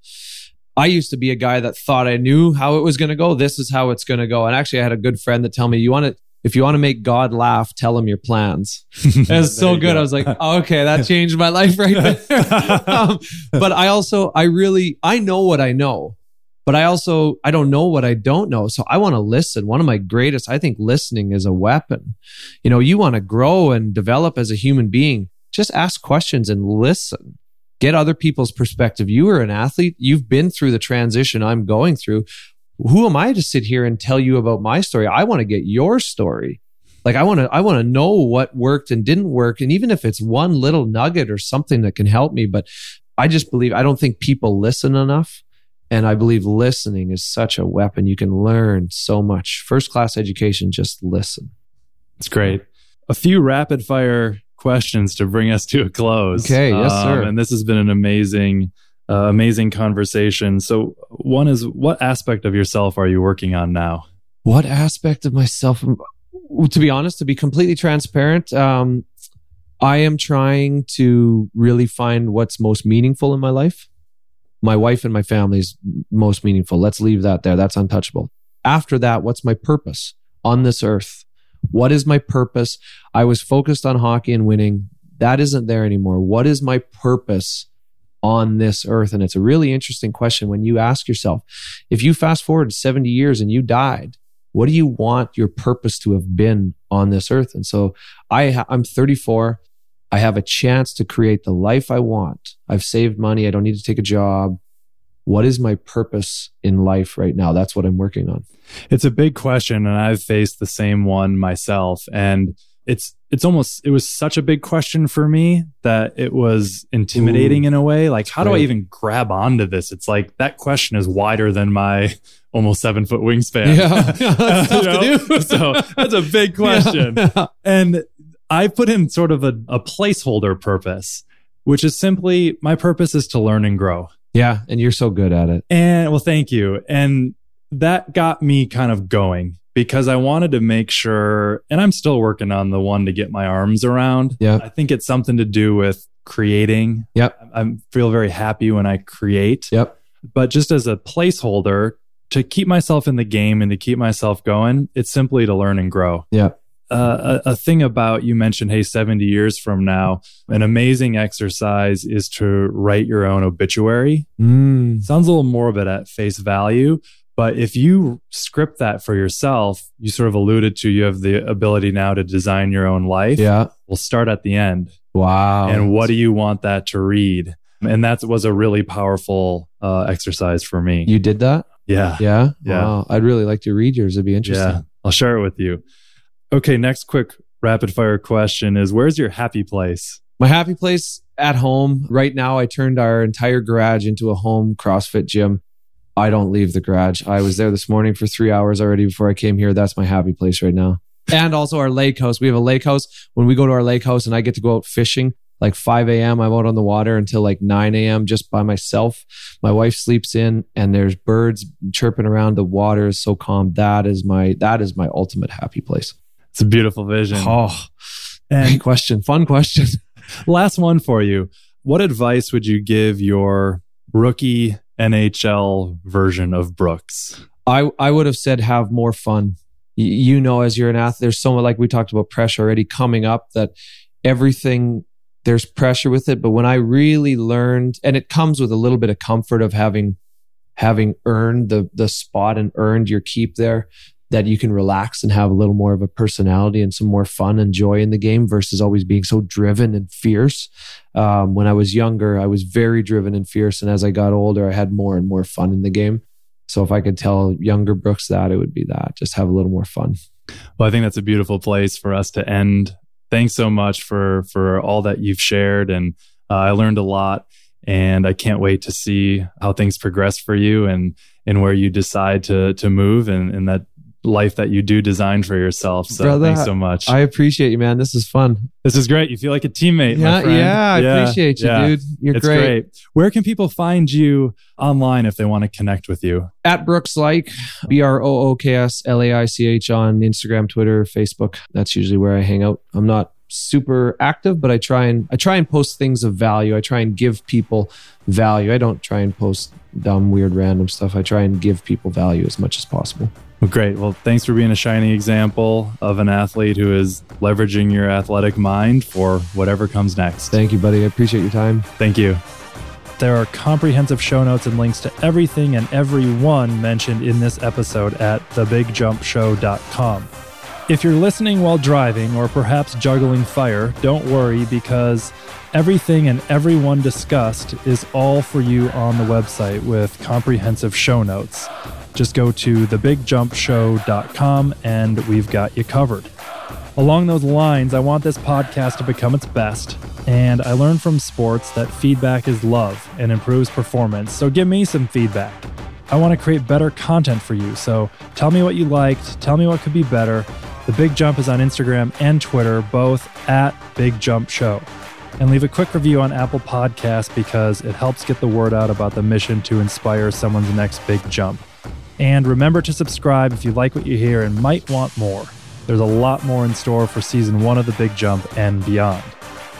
I used to be a guy that thought I knew how it was going to go. This is how it's going to go. And actually, I had a good friend that tell me, you want to, if you want to make God laugh, tell him your plans. It was so good. go. I was like, oh, okay, that changed my life right there. um, but I also, I really, I know what I know, but I also, I don't know what I don't know. So I want to listen. One of my greatest, I think listening is a weapon. You know, you want to grow and develop as a human being. Just ask questions and listen. Get other people's perspective. You are an athlete. You've been through the transition I'm going through. Who am I to sit here and tell you about my story? I want to get your story. Like I want to I want to know what worked and didn't work and even if it's one little nugget or something that can help me but I just believe I don't think people listen enough and I believe listening is such a weapon you can learn so much. First class education just listen. It's great. A few rapid fire questions to bring us to a close. Okay, yes sir. Um, and this has been an amazing uh, amazing conversation. So one is what aspect of yourself are you working on now? What aspect of myself to be honest, to be completely transparent, um, I am trying to really find what's most meaningful in my life. My wife and my family is most meaningful. Let's leave that there. That's untouchable. After that, what's my purpose on this earth? What is my purpose? I was focused on hockey and winning. That isn't there anymore. What is my purpose on this earth? And it's a really interesting question when you ask yourself if you fast forward 70 years and you died, what do you want your purpose to have been on this earth? And so I, I'm 34. I have a chance to create the life I want. I've saved money. I don't need to take a job. What is my purpose in life right now? That's what I'm working on. It's a big question, and I've faced the same one myself. And it's it's almost it was such a big question for me that it was intimidating Ooh, in a way like how do i even grab onto this it's like that question is wider than my almost seven foot wingspan yeah, so that's a big question yeah. and i put in sort of a, a placeholder purpose which is simply my purpose is to learn and grow yeah and you're so good at it and well thank you and that got me kind of going because I wanted to make sure, and I'm still working on the one to get my arms around. Yeah. I think it's something to do with creating. Yep. I feel very happy when I create. Yep. But just as a placeholder to keep myself in the game and to keep myself going, it's simply to learn and grow. Yeah. Uh, a, a, thing about you mentioned, hey, 70 years from now, an amazing exercise is to write your own obituary. Mm. Sounds a little morbid at face value, but if you script that for yourself, you sort of alluded to you have the ability now to design your own life. Yeah. We'll start at the end. Wow. And what do you want that to read? And that was a really powerful uh, exercise for me. You did that? Yeah. Yeah. Yeah. Wow. I'd really like to read yours. It'd be interesting. Yeah. I'll share it with you. Okay. Next quick rapid fire question is where's your happy place? My happy place at home. Right now, I turned our entire garage into a home CrossFit gym. I don't leave the garage. I was there this morning for three hours already before I came here. That's my happy place right now. And also our lake house. We have a lake house. When we go to our lake house and I get to go out fishing, like 5 a.m., I'm out on the water until like 9 a.m. just by myself. My wife sleeps in and there's birds chirping around. The water is so calm. That is my, that is my ultimate happy place. It's a beautiful vision. Oh, and great question. Fun question. Last one for you. What advice would you give your rookie NHL version of Brooks? I, I would have said have more fun. Y- you know, as you're an athlete, there's so much, like we talked about pressure already coming up that everything, there's pressure with it. But when I really learned, and it comes with a little bit of comfort of having, having earned the, the spot and earned your keep there, that you can relax and have a little more of a personality and some more fun and joy in the game versus always being so driven and fierce. Um, when I was younger, I was very driven and fierce. And as I got older, I had more and more fun in the game. So if I could tell younger Brooks that, it would be that just have a little more fun. Well, I think that's a beautiful place for us to end. Thanks so much for for all that you've shared, and uh, I learned a lot. And I can't wait to see how things progress for you and and where you decide to to move, and, and that life that you do design for yourself. So Brother, thanks so much. I appreciate you, man. This is fun. This is great. You feel like a teammate. Yeah, yeah. I yeah, appreciate you, yeah. dude. You're it's great. great. Where can people find you online if they want to connect with you? At Brooks Laich, B R O O K S L A I C H on Instagram, Twitter, Facebook. That's usually where I hang out. I'm not super active, but I try and I try and post things of value. I try and give people value. I don't try and post dumb, weird, random stuff. I try and give people value as much as possible. Well, great. Well, thanks for being a shining example of an athlete who is leveraging your athletic mind for whatever comes next. Thank you, buddy. I appreciate your time. Thank you. There are comprehensive show notes and links to everything and everyone mentioned in this episode at thebigjumpshow.com. If you're listening while driving or perhaps juggling fire, don't worry because everything and everyone discussed is all for you on the website with comprehensive show notes. Just go to thebigjumpshow.com and we've got you covered. Along those lines, I want this podcast to become its best. And I learned from sports that feedback is love and improves performance. So give me some feedback. I want to create better content for you. So tell me what you liked, tell me what could be better. The Big Jump is on Instagram and Twitter, both at Big Jump Show. And leave a quick review on Apple Podcasts because it helps get the word out about the mission to inspire someone's next big jump. And remember to subscribe if you like what you hear and might want more. There's a lot more in store for season one of The Big Jump and beyond.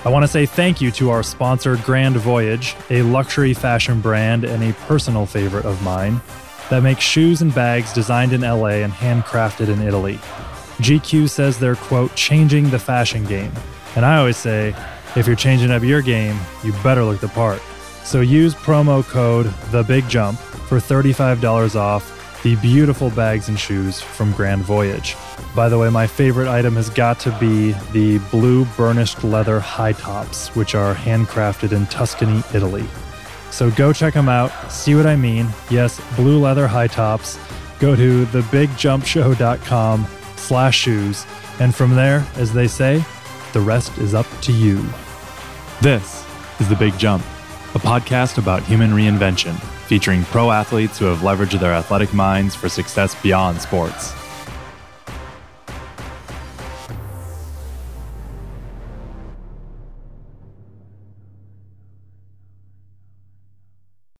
I want to say thank you to our sponsor, Grand Voyage, a luxury fashion brand and a personal favorite of mine that makes shoes and bags designed in LA and handcrafted in Italy. GQ says they're, quote, changing the fashion game. And I always say, if you're changing up your game, you better look the part. So use promo code The Big Jump for $35 off the beautiful bags and shoes from Grand Voyage. By the way, my favorite item has got to be the blue burnished leather high tops, which are handcrafted in Tuscany, Italy. So go check them out, see what I mean. Yes, blue leather high tops. Go to thebigjumpshow.com slash shoes. And from there, as they say, the rest is up to you. This is The Big Jump, a podcast about human reinvention featuring pro athletes who have leveraged their athletic minds for success beyond sports.